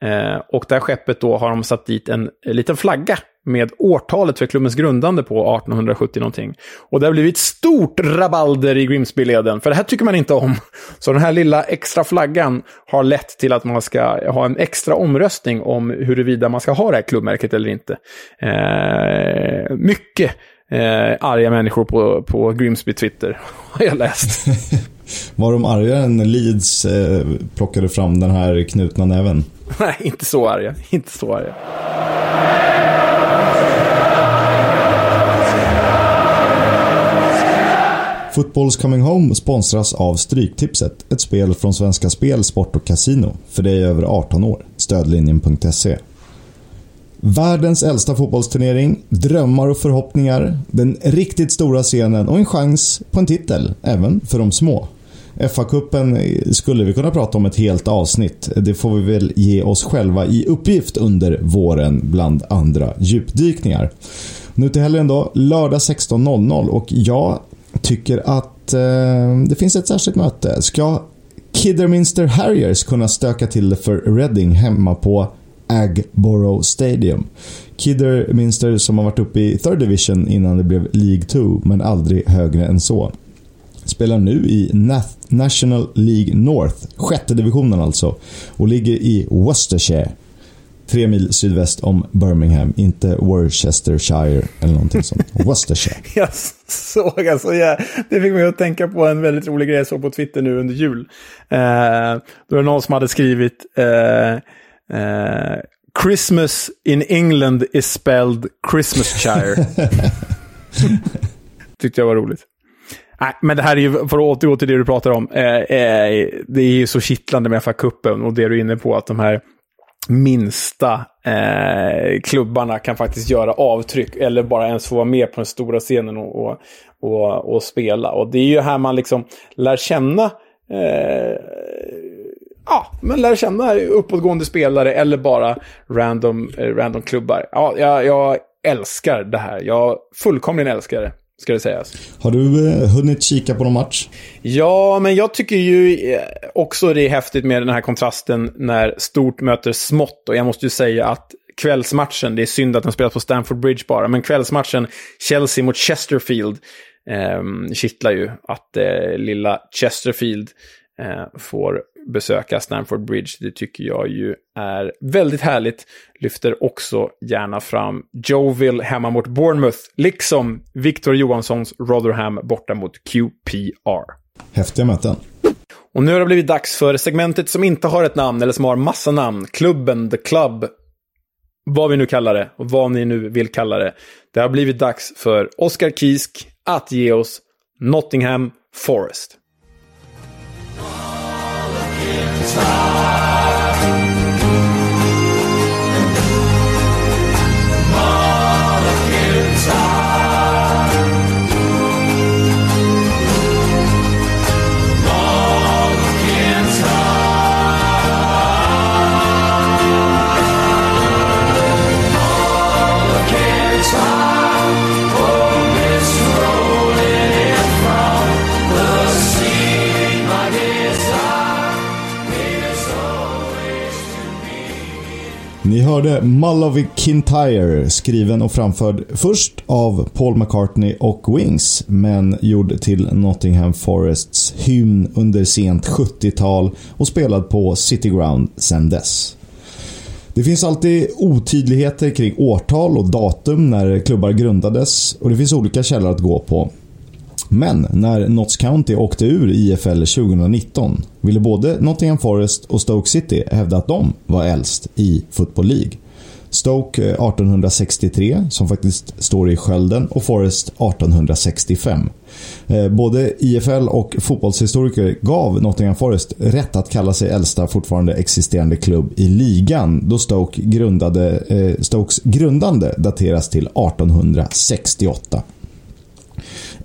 Eh, och det här skeppet då har de satt dit en, en liten flagga med årtalet för klubbens grundande på 1870 någonting. Och det har blivit stort rabalder i Grimsby-leden, för det här tycker man inte om. Så den här lilla extra flaggan har lett till att man ska ha en extra omröstning om huruvida man ska ha det här klubbmärket eller inte. Eh, mycket eh, arga människor på, på Grimsby Twitter har jag läst. Var de argare än Leeds eh, plockade fram den här knutna näven? Nej, inte så arga. Inte så arga. Footballs Coming Home sponsras av Stryktipset, ett spel från Svenska Spel, Sport och Casino för dig över 18 år. Stödlinjen.se. Världens äldsta fotbollsturnering, drömmar och förhoppningar, den riktigt stora scenen och en chans på en titel, även för de små. FA-cupen skulle vi kunna prata om ett helt avsnitt. Det får vi väl ge oss själva i uppgift under våren bland andra djupdykningar. Nu till helgen då, lördag 16.00 och jag tycker att eh, det finns ett särskilt möte. Ska Kidderminster Harriers kunna stöka till det för Reading hemma på Agborough Stadium. Kidderminster som har varit uppe i Third Division innan det blev League 2, men aldrig högre än så. Spelar nu i National League North, sjätte divisionen alltså, och ligger i Worcestershire. Tre mil sydväst om Birmingham, inte Worcestershire eller någonting sånt. Worcestershire. Jag såg alltså, ja, det fick mig att tänka på en väldigt rolig grej jag såg på Twitter nu under jul. Eh, då var det någon som hade skrivit eh, eh, Christmas in England is spelled Christmasshire. Tyckte jag var roligt. Nej, men det här är ju, för att återgå till det du pratar om, eh, eh, det är ju så kittlande med FA-cupen och det du är inne på, att de här minsta eh, klubbarna kan faktiskt göra avtryck eller bara ens få vara med på den stora scenen och, och, och, och spela. Och det är ju här man liksom lär känna eh, ja, men lär känna uppåtgående spelare eller bara random, eh, random klubbar. Ja, jag, jag älskar det här. Jag fullkomligen älskar det ska det sägas. Har du eh, hunnit kika på någon match? Ja, men jag tycker ju eh, också det är häftigt med den här kontrasten när stort möter smått. Och jag måste ju säga att kvällsmatchen, det är synd att den spelas på Stamford Bridge bara, men kvällsmatchen Chelsea mot Chesterfield eh, kittlar ju att eh, lilla Chesterfield eh, får besöka Stamford Bridge. Det tycker jag ju är väldigt härligt. Lyfter också gärna fram Joville hemma mot Bournemouth, liksom Victor Johanssons Rotherham borta mot QPR. Häftiga möten. Och nu har det blivit dags för segmentet som inte har ett namn, eller som har massa namn. Klubben, The Club, vad vi nu kallar det, och vad ni nu vill kalla det. Det har blivit dags för Oscar Kisk att ge oss Nottingham Forest. time. Ni hörde Mull Kintyre, skriven och framförd först av Paul McCartney och Wings, men gjord till Nottingham Forests hymn under sent 70-tal och spelad på City Ground sedan dess. Det finns alltid otydligheter kring årtal och datum när klubbar grundades och det finns olika källor att gå på. Men när Notts County åkte ur IFL 2019 ville både Nottingham Forest och Stoke City hävda att de var äldst i Football League. Stoke eh, 1863, som faktiskt står i skölden, och Forest 1865. Eh, både IFL och fotbollshistoriker gav Nottingham Forest rätt att kalla sig äldsta fortfarande existerande klubb i ligan då Stoke grundade, eh, Stokes grundande dateras till 1868.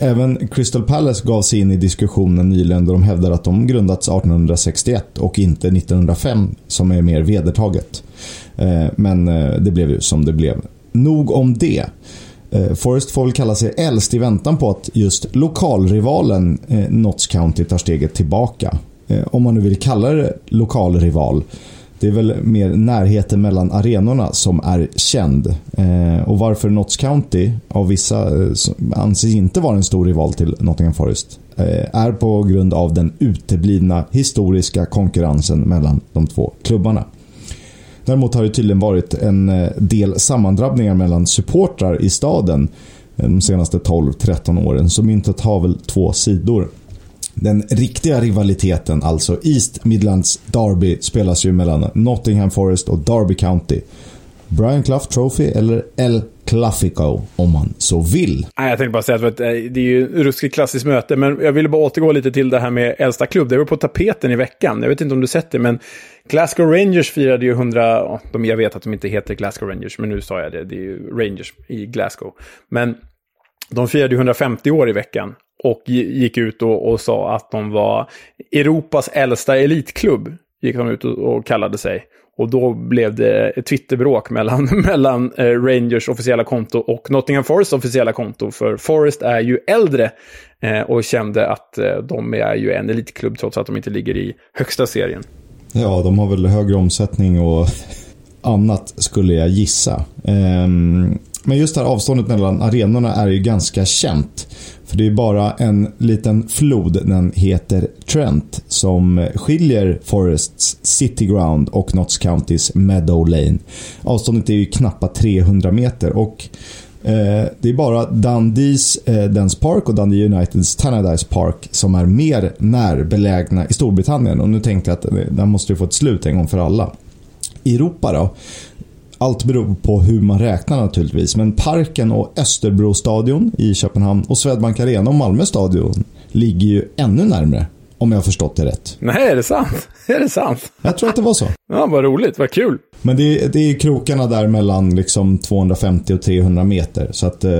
Även Crystal Palace gav sig in i diskussionen nyligen då de hävdar att de grundats 1861 och inte 1905 som är mer vedertaget. Eh, men eh, det blev ju som det blev. Nog om det. Eh, Forest får väl kalla sig äldst i väntan på att just lokalrivalen Notts County tar steget tillbaka. Om man nu vill kalla det lokalrival. Det är väl mer närheten mellan arenorna som är känd. Eh, och varför Notts County av vissa eh, anses inte vara en stor rival till Nottingham Forest eh, är på grund av den uteblivna historiska konkurrensen mellan de två klubbarna. Däremot har det tydligen varit en eh, del sammandrabbningar mellan supportrar i staden eh, de senaste 12-13 åren. Så myntet har väl två sidor. Den riktiga rivaliteten, alltså East Midlands Derby, spelas ju mellan Nottingham Forest och Derby County. Brian Clough Trophy eller El Clafico om man så vill. Nej, jag tänkte bara säga att eh, det är ju ett ruskigt klassiskt möte, men jag ville bara återgå lite till det här med äldsta klubb. Det var på tapeten i veckan. Jag vet inte om du sett det, men Glasgow Rangers firade ju 100... Jag vet att de inte heter Glasgow Rangers, men nu sa jag det. Det är ju Rangers i Glasgow. Men de firade ju 150 år i veckan och gick ut och, och, sa att de var Europas äldsta elitklubb. Gick de ut och, och kallade sig. Och då blev det ett Twitterbråk mellan, mellan eh, Rangers officiella konto och Nottingham Forest officiella konto. För Forest är ju äldre eh, och kände att eh, de är ju en elitklubb trots att de inte ligger i högsta serien. Ja, de har väl högre omsättning och annat skulle jag gissa. Ehm, men just det här avståndet mellan arenorna är ju ganska känt. För det är bara en liten flod, den heter Trent, som skiljer Forests City Ground och Notts Countys Meadow Lane. Avståndet är ju knappt 300 meter och eh, det är bara Dundees eh, Dens Park och Dundee Uniteds Tannadice Park som är mer närbelägna i Storbritannien. Och nu tänkte jag att eh, den måste ju få ett slut en gång för alla. I Europa då? Allt beror på hur man räknar naturligtvis. Men Parken och Österbrostadion i Köpenhamn och Swedbank Arena och Malmö stadion ligger ju ännu närmre. Om jag har förstått det rätt. Nej, är det sant? Är det sant? Jag tror att det var så. Ja, vad roligt. Vad kul. Men det, är, det är krokarna där mellan liksom 250 och 300 meter. Så att eh,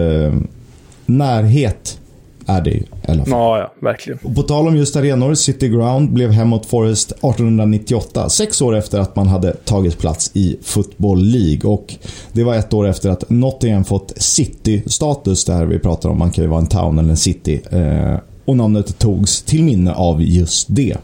närhet är det ju i alla fall. Ja, ja, verkligen. Och på tal om just arenor, City Ground blev hem mot Forest 1898. Sex år efter att man hade tagit plats i Football League. Och det var ett år efter att Nottingham fått City-status. Där vi pratar om, man kan ju vara en town eller en city. Eh, och namnet togs till minne av just det.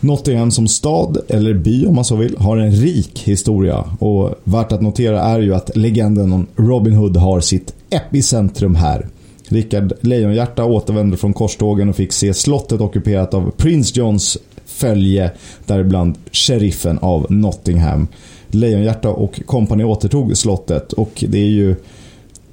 Nottingham som stad, eller by om man så vill, har en rik historia. Och värt att notera är ju att legenden om Robin Hood har sitt epicentrum här. Rickard Lejonhjärta återvände från korstågen och fick se slottet ockuperat av prins Johns följe, däribland sheriffen av Nottingham. Lejonhjärta och kompani återtog slottet och det är ju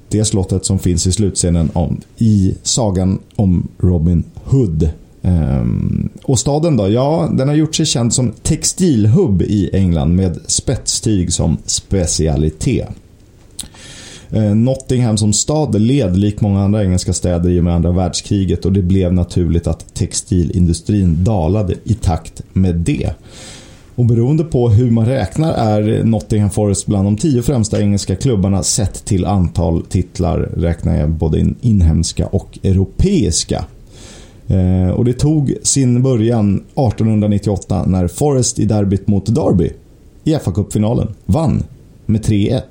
det slottet som finns i slutscenen om, i sagan om Robin Hood. Ehm, och staden då? Ja, den har gjort sig känd som textilhubb i England med spetstyg som specialitet. Eh, Nottingham som stad led lik många andra engelska städer i och med andra världskriget och det blev naturligt att textilindustrin dalade i takt med det. Och beroende på hur man räknar är Nottingham Forest bland de tio främsta engelska klubbarna sett till antal titlar räknar jag både in inhemska och europeiska. Eh, och det tog sin början 1898 när Forest i derbyt mot Derby i FA-cupfinalen vann med 3-1.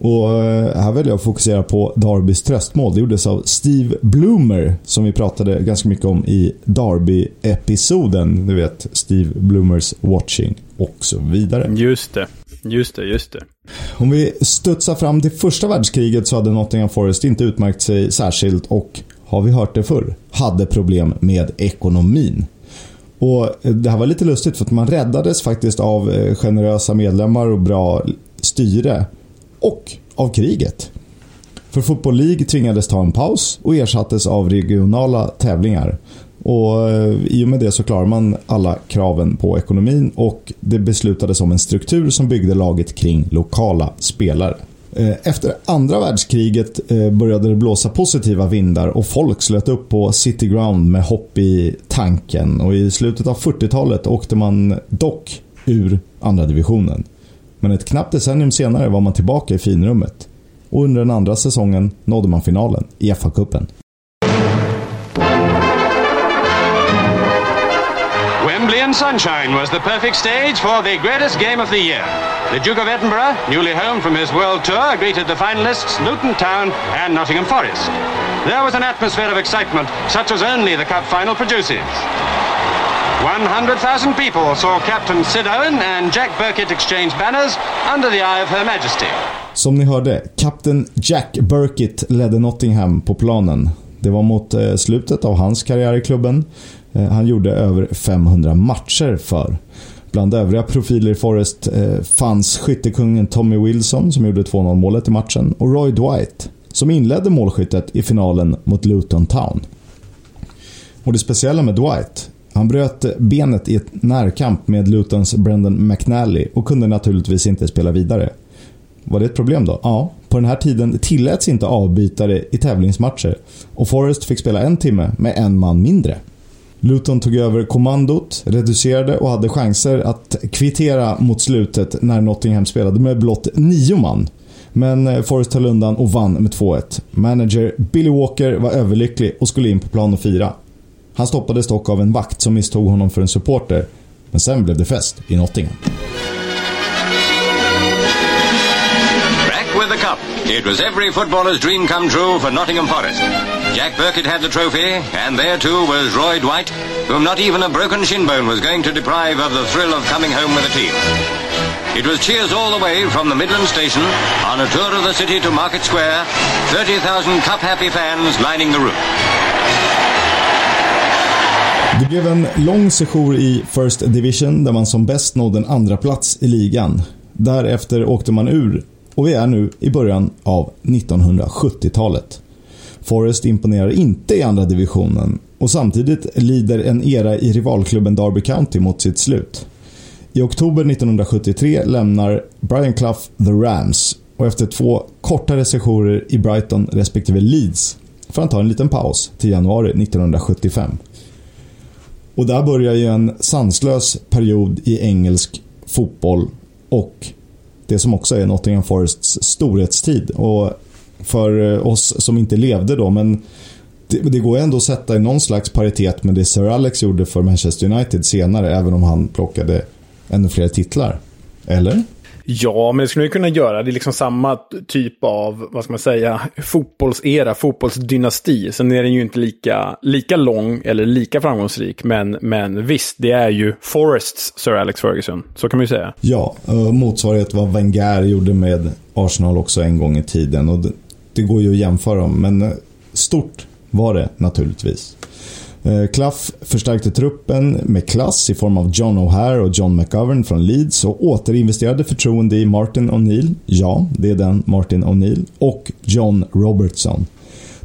Och eh, här vill jag fokusera på Darbys tröstmål. Det gjordes av Steve Bloomer som vi pratade ganska mycket om i Darby-episoden. Du vet, Steve Bloomers Watching och så vidare. Just det. Just det, just det. Om vi studsar fram till första världskriget så hade Nottingham Forest inte utmärkt sig särskilt och, har vi hört det förr, hade problem med ekonomin. Och Det här var lite lustigt för att man räddades faktiskt av eh, generösa medlemmar och bra styre och av kriget. För Football League tvingades ta en paus och ersattes av regionala tävlingar. Och eh, I och med det så klarar man alla kraven på ekonomin och det beslutades om en struktur som byggde laget kring lokala spelare. Eh, efter andra världskriget eh, började det blåsa positiva vindar och folk slöt upp på City Ground med hopp i tanken och i slutet av 40-talet åkte man dock ur andra divisionen. Men ett knappt decennium senare var man tillbaka i finrummet. Och under den andra säsongen nådde man finalen i FA-cupen. Wembley and sunshine was the perfect stage for the greatest game of the year. The Duke of Edinburgh, newly home from his world tour, greeted the finalists Luton Town and Nottingham Forest. There was an atmosphere of excitement such as only the cup final produces. 100,000 people saw Captain Sid Owen and Jack Burkett exchange banners under the eye of Her Majesty. Som ni hörde, kapten Jack Burkett ledde Nottingham på planen. Det var mot eh, slutet av hans karriär i klubben. Eh, han gjorde över 500 matcher för. Bland övriga profiler i Forest eh, fanns skyttekungen Tommy Wilson som gjorde 2-0 målet i matchen och Roy Dwight som inledde målskyttet i finalen mot Luton Town. Och det speciella med Dwight, han bröt benet i ett närkamp med Lutons Brendan McNally och kunde naturligtvis inte spela vidare. Var det ett problem då? Ja. På den här tiden tilläts inte avbytare i tävlingsmatcher och Forrest fick spela en timme med en man mindre. Luton tog över kommandot, reducerade och hade chanser att kvittera mot slutet när Nottingham spelade med blott nio man. Men eh, Forrest höll undan och vann med 2-1. Manager Billy Walker var överlycklig och skulle in på plan och fira. Han stoppades dock av en vakt som misstog honom för en supporter. Men sen blev det fest i Nottingham. Back with the cup. It was every footballer's dream come true for Nottingham Forest. Jack Burkett had the trophy, and there too was Roy Dwight, whom not even a broken shinbone was going to deprive of the thrill of coming home with a team. It was cheers all the way from the Midland Station on a tour of the city to Market Square, 30,000 cup-happy fans lining the route. Det blev en lång session i First Division där man som bäst nådde en andra plats i ligan. Därefter åkte man ur och vi är nu i början av 1970-talet. Forest imponerar inte i andra divisionen och samtidigt lider en era i rivalklubben Derby County mot sitt slut. I oktober 1973 lämnar Brian Clough The Rams och efter två kortare sessioner i Brighton respektive Leeds får han ta en liten paus till januari 1975. Och där börjar ju en sanslös period i engelsk fotboll och det som också är Nottingham Forests storhetstid. Och för eh, oss som inte levde då, men det, det går ändå att sätta i någon slags paritet med det Sir Alex gjorde för Manchester United senare, även om han plockade ännu fler titlar. Eller? Ja, men det skulle man kunna göra. Det är liksom samma typ av, vad ska man säga, fotbollsera, fotbollsdynasti. Sen är den ju inte lika, lika lång eller lika framgångsrik. Men, men visst, det är ju Forests Sir Alex Ferguson. Så kan man ju säga. Ja, motsvarighet vad Wenger gjorde med Arsenal också en gång i tiden. Och det, det går ju att jämföra dem, men eh, stort var det naturligtvis. Eh, Clough förstärkte truppen med klass i form av John O'Hare och John McGovern från Leeds och återinvesterade förtroende i Martin O'Neill, ja, det är den Martin O'Neill, och John Robertson.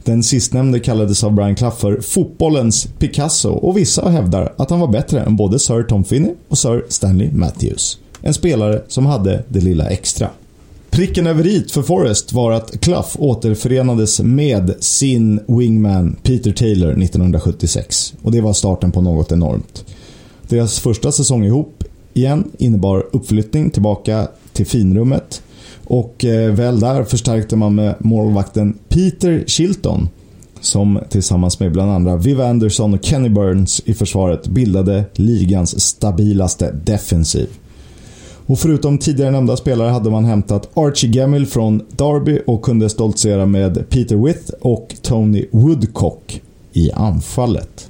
Den sistnämnde kallades av Brian Clough för fotbollens Picasso och vissa hävdar att han var bättre än både Sir Tom Finney och Sir Stanley Matthews. En spelare som hade det lilla extra. Pricken över i för Forrest var att Clough återförenades med sin wingman Peter Taylor 1976. Och det var starten på något enormt. Deras första säsong ihop igen innebar uppflyttning tillbaka till finrummet. Och eh, väl där förstärkte man med målvakten Peter Shilton som tillsammans med bland andra Viv Anderson och Kenny Burns i försvaret bildade ligans stabilaste defensiv. Och förutom tidigare nämnda spelare hade man hämtat Archie Gemmill från Derby och kunde stoltsera med Peter With och Tony Woodcock i anfallet.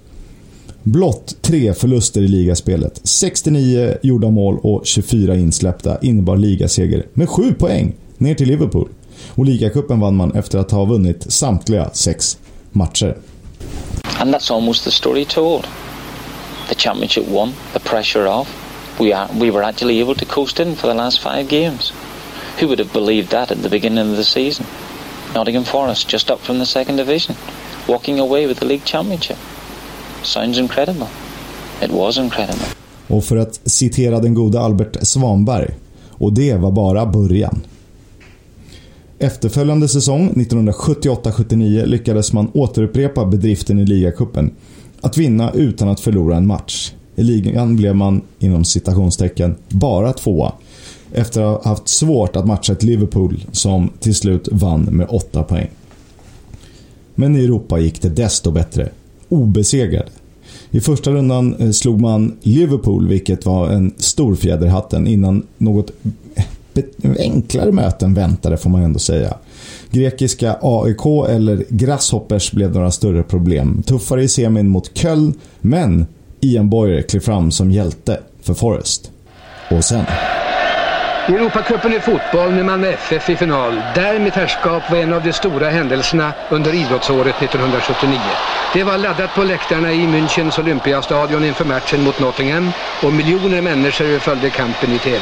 Blott tre förluster i ligaspelet. 69 gjorda mål och 24 insläppta innebar ligaseger med 7 poäng ner till Liverpool. Och ligacupen vann man efter att ha vunnit samtliga sex matcher. And that's almost the story told. The championship won, the pressure off. We, are, we were actually able to coast in for the last five games. Who would have believed that at the beginning of the season? Nottingham Forest, just up from the second division, walking away with the league championship. Sounds incredible. It was incredible. Och för att citera den gode Albert Svanberg. Och det var bara början. Efterföljande säsong, 1978-79, lyckades man återupprepa bedriften i ligacupen. Att vinna utan att förlora en match. I ligan blev man, inom citationstecken, bara tvåa. Efter att ha haft svårt att matcha ett Liverpool som till slut vann med 8 poäng. Men i Europa gick det desto bättre. Obesegrade. I första rundan eh, slog man Liverpool, vilket var en stor fjäder i hatten, innan något enklare möten väntade får man ändå säga. Grekiska AIK eller Grasshoppers blev några större problem. Tuffare i semin mot Köln, men Ian Boyer klev fram som hjälte för Forest. Och sen... Europacupen i fotboll med Malmö FF i final. Där mitt herrskap var en av de stora händelserna under idrottsåret 1979. Det var laddat på läktarna i Münchens Olympiastadion inför matchen mot Nottingham och miljoner människor följde kampen i TV.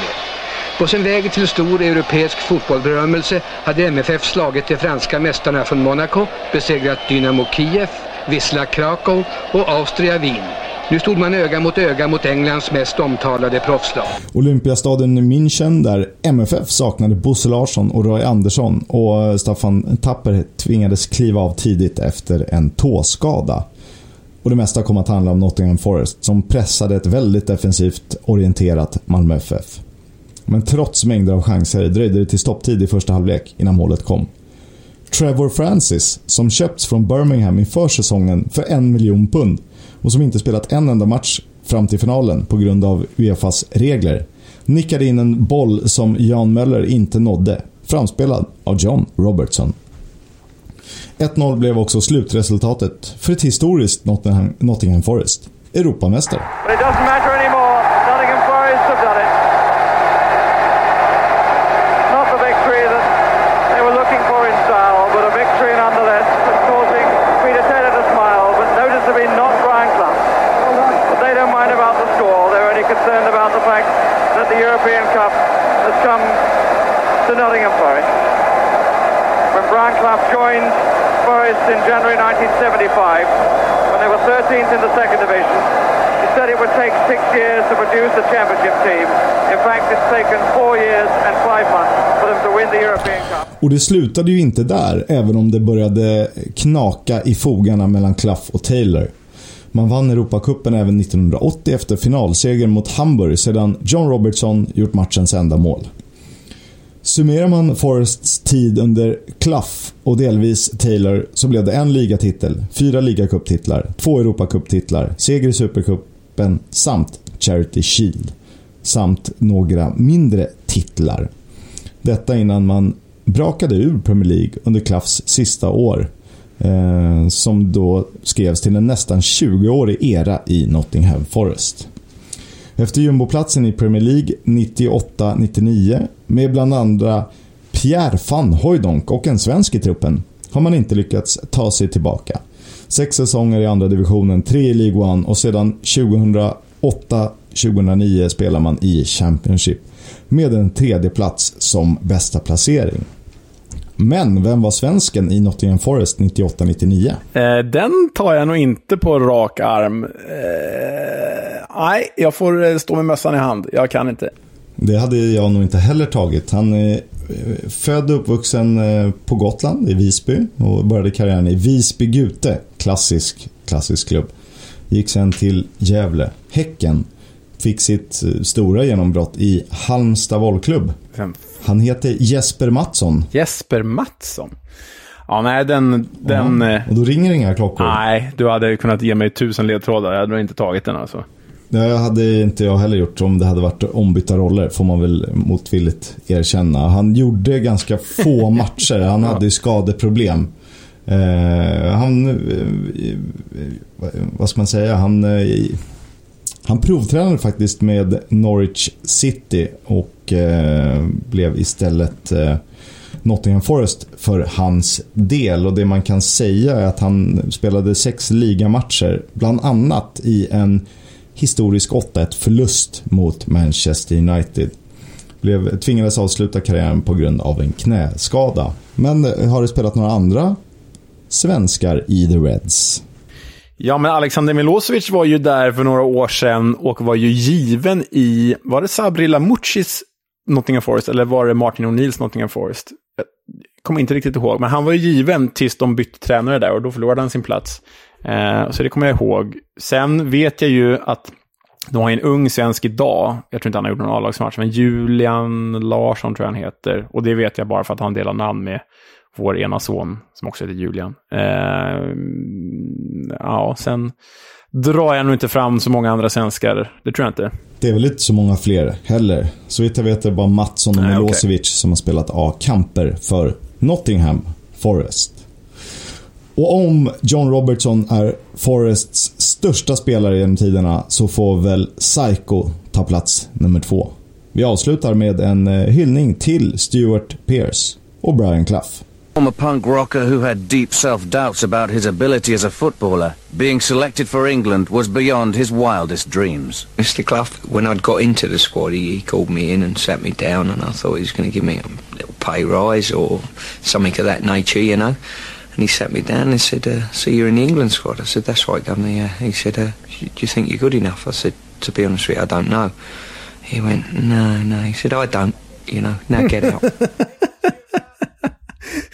På sin väg till stor europeisk fotbollberömmelse hade MFF slagit de franska mästarna från Monaco, besegrat Dynamo Kiev, Wisla Krakow och Austria Wien. Nu stod man öga mot öga mot Englands mest omtalade proffslag. Olympiastaden i München där MFF saknade Bosse Larsson och Roy Andersson och eh, Staffan Tapper tvingades kliva av tidigt efter en tåskada. Och det mesta kom att handla om Nottingham Forest som pressade ett väldigt defensivt orienterat Malmö FF. Men trots mängder av chanser dröjde det till stopptid i första halvlek innan målet kom. Trevor Francis, som köpts från Birmingham inför säsongen för en miljon pund och som inte spelat en enda match fram till finalen på grund av Uefas regler, nickade in en boll som Jan Möller inte nådde, framspelad av John Robertson. 1-0 blev också slutresultatet för ett historiskt Nottingham, Nottingham Forest. Europamästare. Come to Nottingham Forest. When Brian Clough joined Forest in January 1975, when they were 13th in the second division, he said it would take six years to produce a championship team. In fact, it's taken four years and five months for them to win the European Cup. Och det slutade ju inte där, även om det började knaka i fogarna mellan Clough och Taylor. Man vann Europacupen även 1980 efter finalsegern mot Hamburg sedan John Robertson gjort matchens enda mål. Summerar man Forests tid under Clough och delvis Taylor så blev det en ligatitel, fyra ligacuptitlar, två Europacuptitlar, seger i Supercupen samt Charity Shield. Samt några mindre titlar. Detta innan man brakade ur Premier League under Cloughs sista år. Eh, som då skrevs till en nästan 20-årig era i Nottingham Forest. Efter jumboplatsen i Premier League 98-99 med bland andra Pierre van Hooijdonk och en svensk i truppen har man inte lyckats ta sig tillbaka. Sex säsonger i andra divisionen, tre i League One och sedan 2008-2009 spelar man i Championship med en tredje plats som bästa placering. Men vem var svensken i Nottingham Forest 98-99? Eh, den tar jag nog inte på rak arm. Eh, nej, jag får eh, stå med mössan i hand. Jag kan inte. Det hade jag nog inte heller tagit. Han är född och uppvuxen på Gotland, i Visby. Och började karriären i Visby Gute, klassisk, klassisk klubb. Gick sen till Gävle, Häcken. Fick sitt stora genombrott i Halmstad bollklubb. Vem? Han heter Jesper Mattsson. Jesper Mattsson? Ja, nej, den... den Ja, eh, och då ringer inga klockor. nej, du hade kunnat ge mig tusen ledtrådar. Jag hade inte tagit den alltså. Det hade inte jag heller gjort om det hade varit ombytta roller, får man väl motvilligt erkänna. Han gjorde ganska få matcher, han hade ju skadeproblem. Eh, han, eh, vad ska man säga, han, eh, han provtränade faktiskt med Norwich City och eh, blev istället eh, Nottingham Forest för hans del. Och det man kan säga är att han spelade sex ligamatcher, bland annat i en historisk 8-1 förlust mot Manchester United. Blev, tvingades avsluta karriären på grund av en knäskada. Men eh, har det spelat några andra svenskar i The Reds? Ja, men Alexander Milosevic var ju där för några år sedan och var ju given i... Var det Sabri Lamouchis Nottingham Forest eller var det Martin O'Neills Nottingham Forest? Jag kommer inte riktigt ihåg, men han var ju given tills de bytte tränare där och då förlorade han sin plats. Eh, så det kommer jag ihåg. Sen vet jag ju att de har en ung svensk idag. Jag tror inte han har gjort någon A-lagsmatch, men Julian Larsson tror jag han heter. Och det vet jag bara för att han delar namn med vår ena son, som också heter Julian. Eh, ja, sen drar jag nog inte fram så många andra svenskar. Det tror jag inte. Det är väl inte så många fler heller. Så vitt jag vet är det bara Mattsson och Milosevic som har spelat A-kamper för Nottingham Forest. Och om John Robertson är Forests största spelare genom tiderna så får väl Psycho ta plats nummer två. Vi avslutar med en eh, hyllning till Stuart Pearce och Brian Clough. Former punk rocker who had deep self-doubts about his ability as a footballer, being selected for England was beyond his wildest dreams. Mr Clough, when I'd got into the squad, he, he called me in and sat me down and I thought he was going to give me a little pay rise or something of that nature, you know. And he sat me down and said, uh, so you're in the England squad? I said, that's right, Governor, yeah. He said, uh, do you think you're good enough? I said, to be honest with you, I don't know. He went, no, no. He said, I don't, you know, now get out.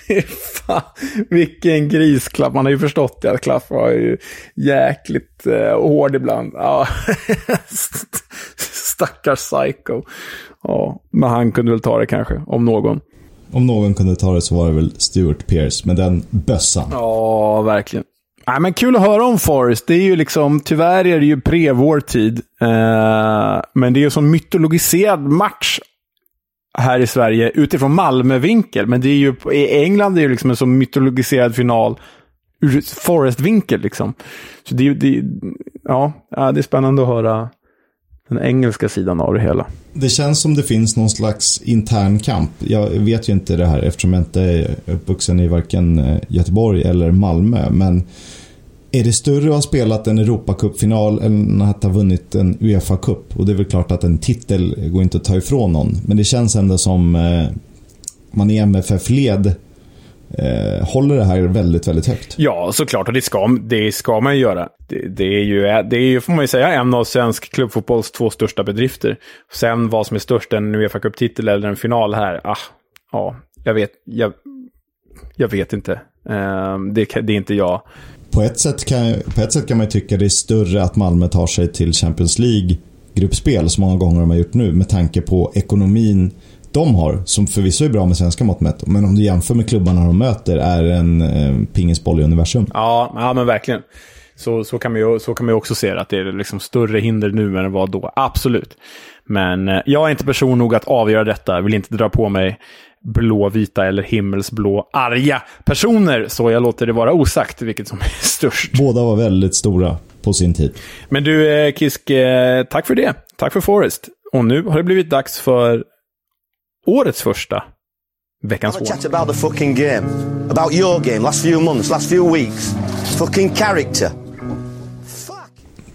Fan, vilken grisklapp. Man har ju förstått det att Klaff var ju jäkligt eh, hård ibland. Ja. Stackars psycho. Ja, men han kunde väl ta det kanske, om någon. Om någon kunde ta det så var det väl Stuart Pearce med den bössan. Ja, verkligen. Nej, men kul att höra om Forrest. Det är ju liksom, tyvärr är det ju pre vår tid. Eh, men det är ju en sån mytologiserad match här i Sverige utifrån Malmö-vinkel. Men det är ju, i England är det liksom en så mytologiserad final ur Forrest-vinkel. Liksom. Så det, det, ja, det är spännande att höra den engelska sidan av det hela. Det känns som det finns någon slags intern kamp. Jag vet ju inte det här eftersom jag inte är uppvuxen i varken eh, Göteborg eller Malmö. Men är det större att ha spelat en Europacupfinal än att ha vunnit en Uefa-cup? Och det är väl klart att en titel går inte att ta ifrån någon. Men det känns ändå som eh, man i MFF-led eh, håller det här väldigt, väldigt högt. Ja, såklart. Och det ska, det ska man ju göra. Det, det, är ju, det är ju, får man ju säga, en av svensk klubbfotbolls två största bedrifter. Sen vad som är störst, en Uefa Cup-titel eller en final här, ah, ja, jag vet, jag, jag vet inte. Eh, det, det är inte jag. På ett, sätt kan, på ett sätt kan man ju tycka det är större att Malmö tar sig till Champions League-gruppspel så många gånger de har gjort nu med tanke på ekonomin de har, som förvisso är bra med svenska mått mätt, men om du jämför med klubbarna de möter, är en eh, pingisboll i universum. Ja, ja men verkligen. Så, så, kan man ju, så kan man ju också se det, att det är liksom större hinder nu än det var då. Absolut. Men eh, jag är inte person nog att avgöra detta, vill inte dra på mig blåvita eller himmelsblå arga personer. Så jag låter det vara osagt vilket som är störst. Båda var väldigt stora på sin tid. Men du eh, Kisk, eh, tack för det. Tack för Forrest. Och nu har det blivit dags för årets första Veckans a chat about the fucking game. About your game, last few months, last few weeks. Fucking character.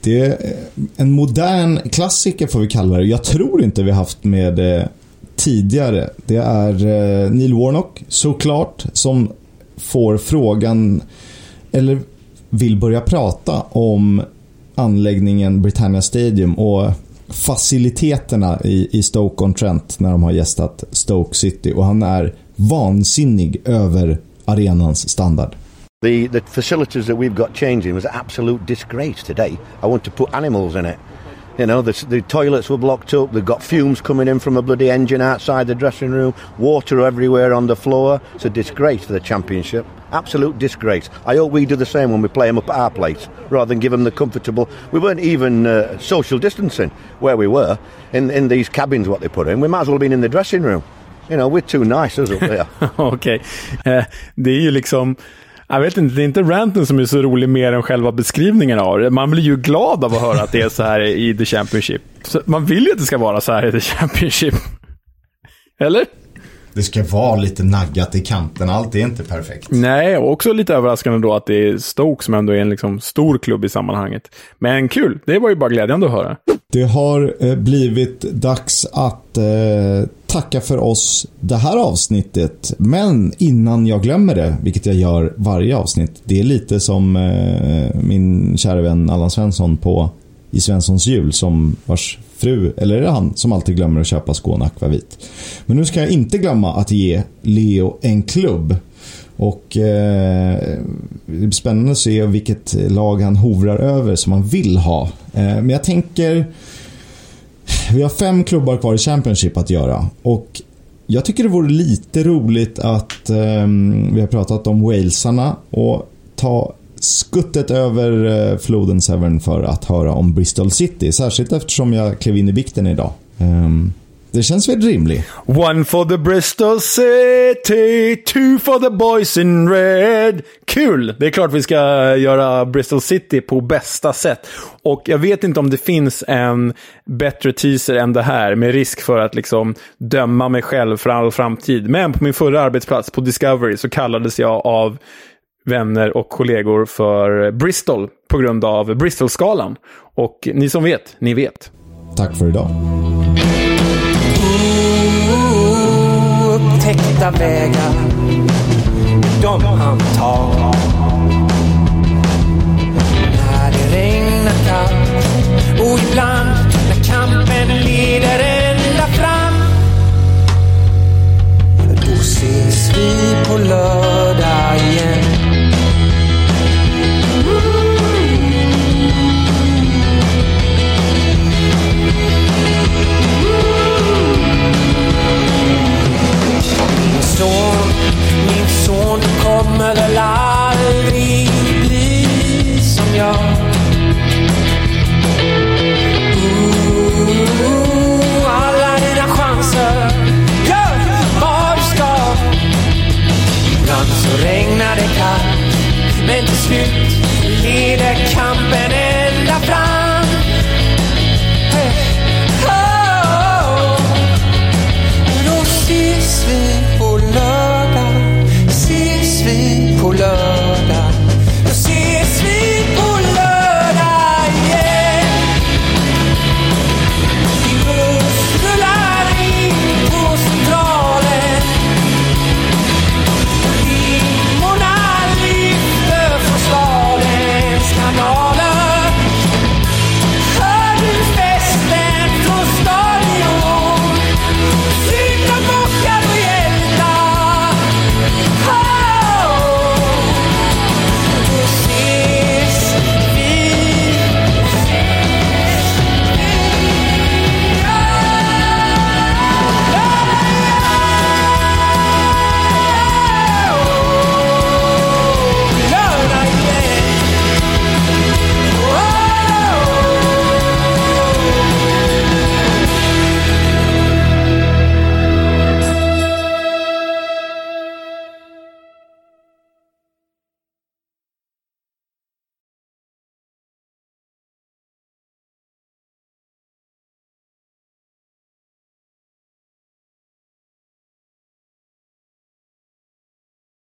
Det är en modern klassiker får vi kalla det. Jag tror inte vi haft med det tidigare. Det är eh, Neil Warnock såklart som får frågan eller vill börja prata om anläggningen Britannia Stadium och faciliteterna i, i Stoke-on-Trent när de har gästat Stoke City och han är vansinnig över arenans standard. The, the facilities that we've got changing was absolute disgrace today. I want to put animals in it. You know, the, the toilets were blocked up. They've got fumes coming in from a bloody engine outside the dressing room. Water everywhere on the floor. It's a disgrace for the championship. Absolute disgrace. I hope we do the same when we play them up at our place, rather than give them the comfortable. We weren't even uh, social distancing where we were in in these cabins. What they put in, we might as well have been in the dressing room. You know, we're too nice us up there. Okay. eh, det är ju liksom. Jag vet inte, det är inte ranten som är så rolig mer än själva beskrivningen av det. Man blir ju glad av att höra att det är så här i The Championship. Så man vill ju att det ska vara så här i The Championship. Eller? Det ska vara lite naggat i kanten. Allt är inte perfekt. Nej, och också lite överraskande då att det är Stoke som ändå är en liksom stor klubb i sammanhanget. Men kul, det var ju bara glädjande att höra. Det har eh, blivit dags att eh, tacka för oss det här avsnittet. Men innan jag glömmer det, vilket jag gör varje avsnitt. Det är lite som eh, min kära vän Allan Svensson på i Svenssons jul som vars fru, eller är det han, som alltid glömmer att köpa Skåne Akvavit. Men nu ska jag inte glömma att ge Leo en klubb. Och eh, det blir spännande att se vilket lag han hovrar över som han vill ha. Eh, men jag tänker... Vi har fem klubbar kvar i Championship att göra. Och jag tycker det vore lite roligt att eh, vi har pratat om Walesarna och ta skuttet över eh, floden Severn för att höra om Bristol City. Särskilt eftersom jag klev in i bikten idag. Um, det känns väl rimligt. One for the Bristol City, two for the boys in red. Kul! Det är klart vi ska göra Bristol City på bästa sätt. Och jag vet inte om det finns en bättre teaser än det här, med risk för att liksom döma mig själv för all framtid. Men på min förra arbetsplats, på Discovery, så kallades jag av vänner och kollegor för Bristol på grund av Bristol-skalan. Och ni som vet, ni vet. Tack för idag. Täckta vägar, de han tar. När det regnar kallt och ibland när kampen leder ända fram, då ses vi på lördag. Men till slut är det kamp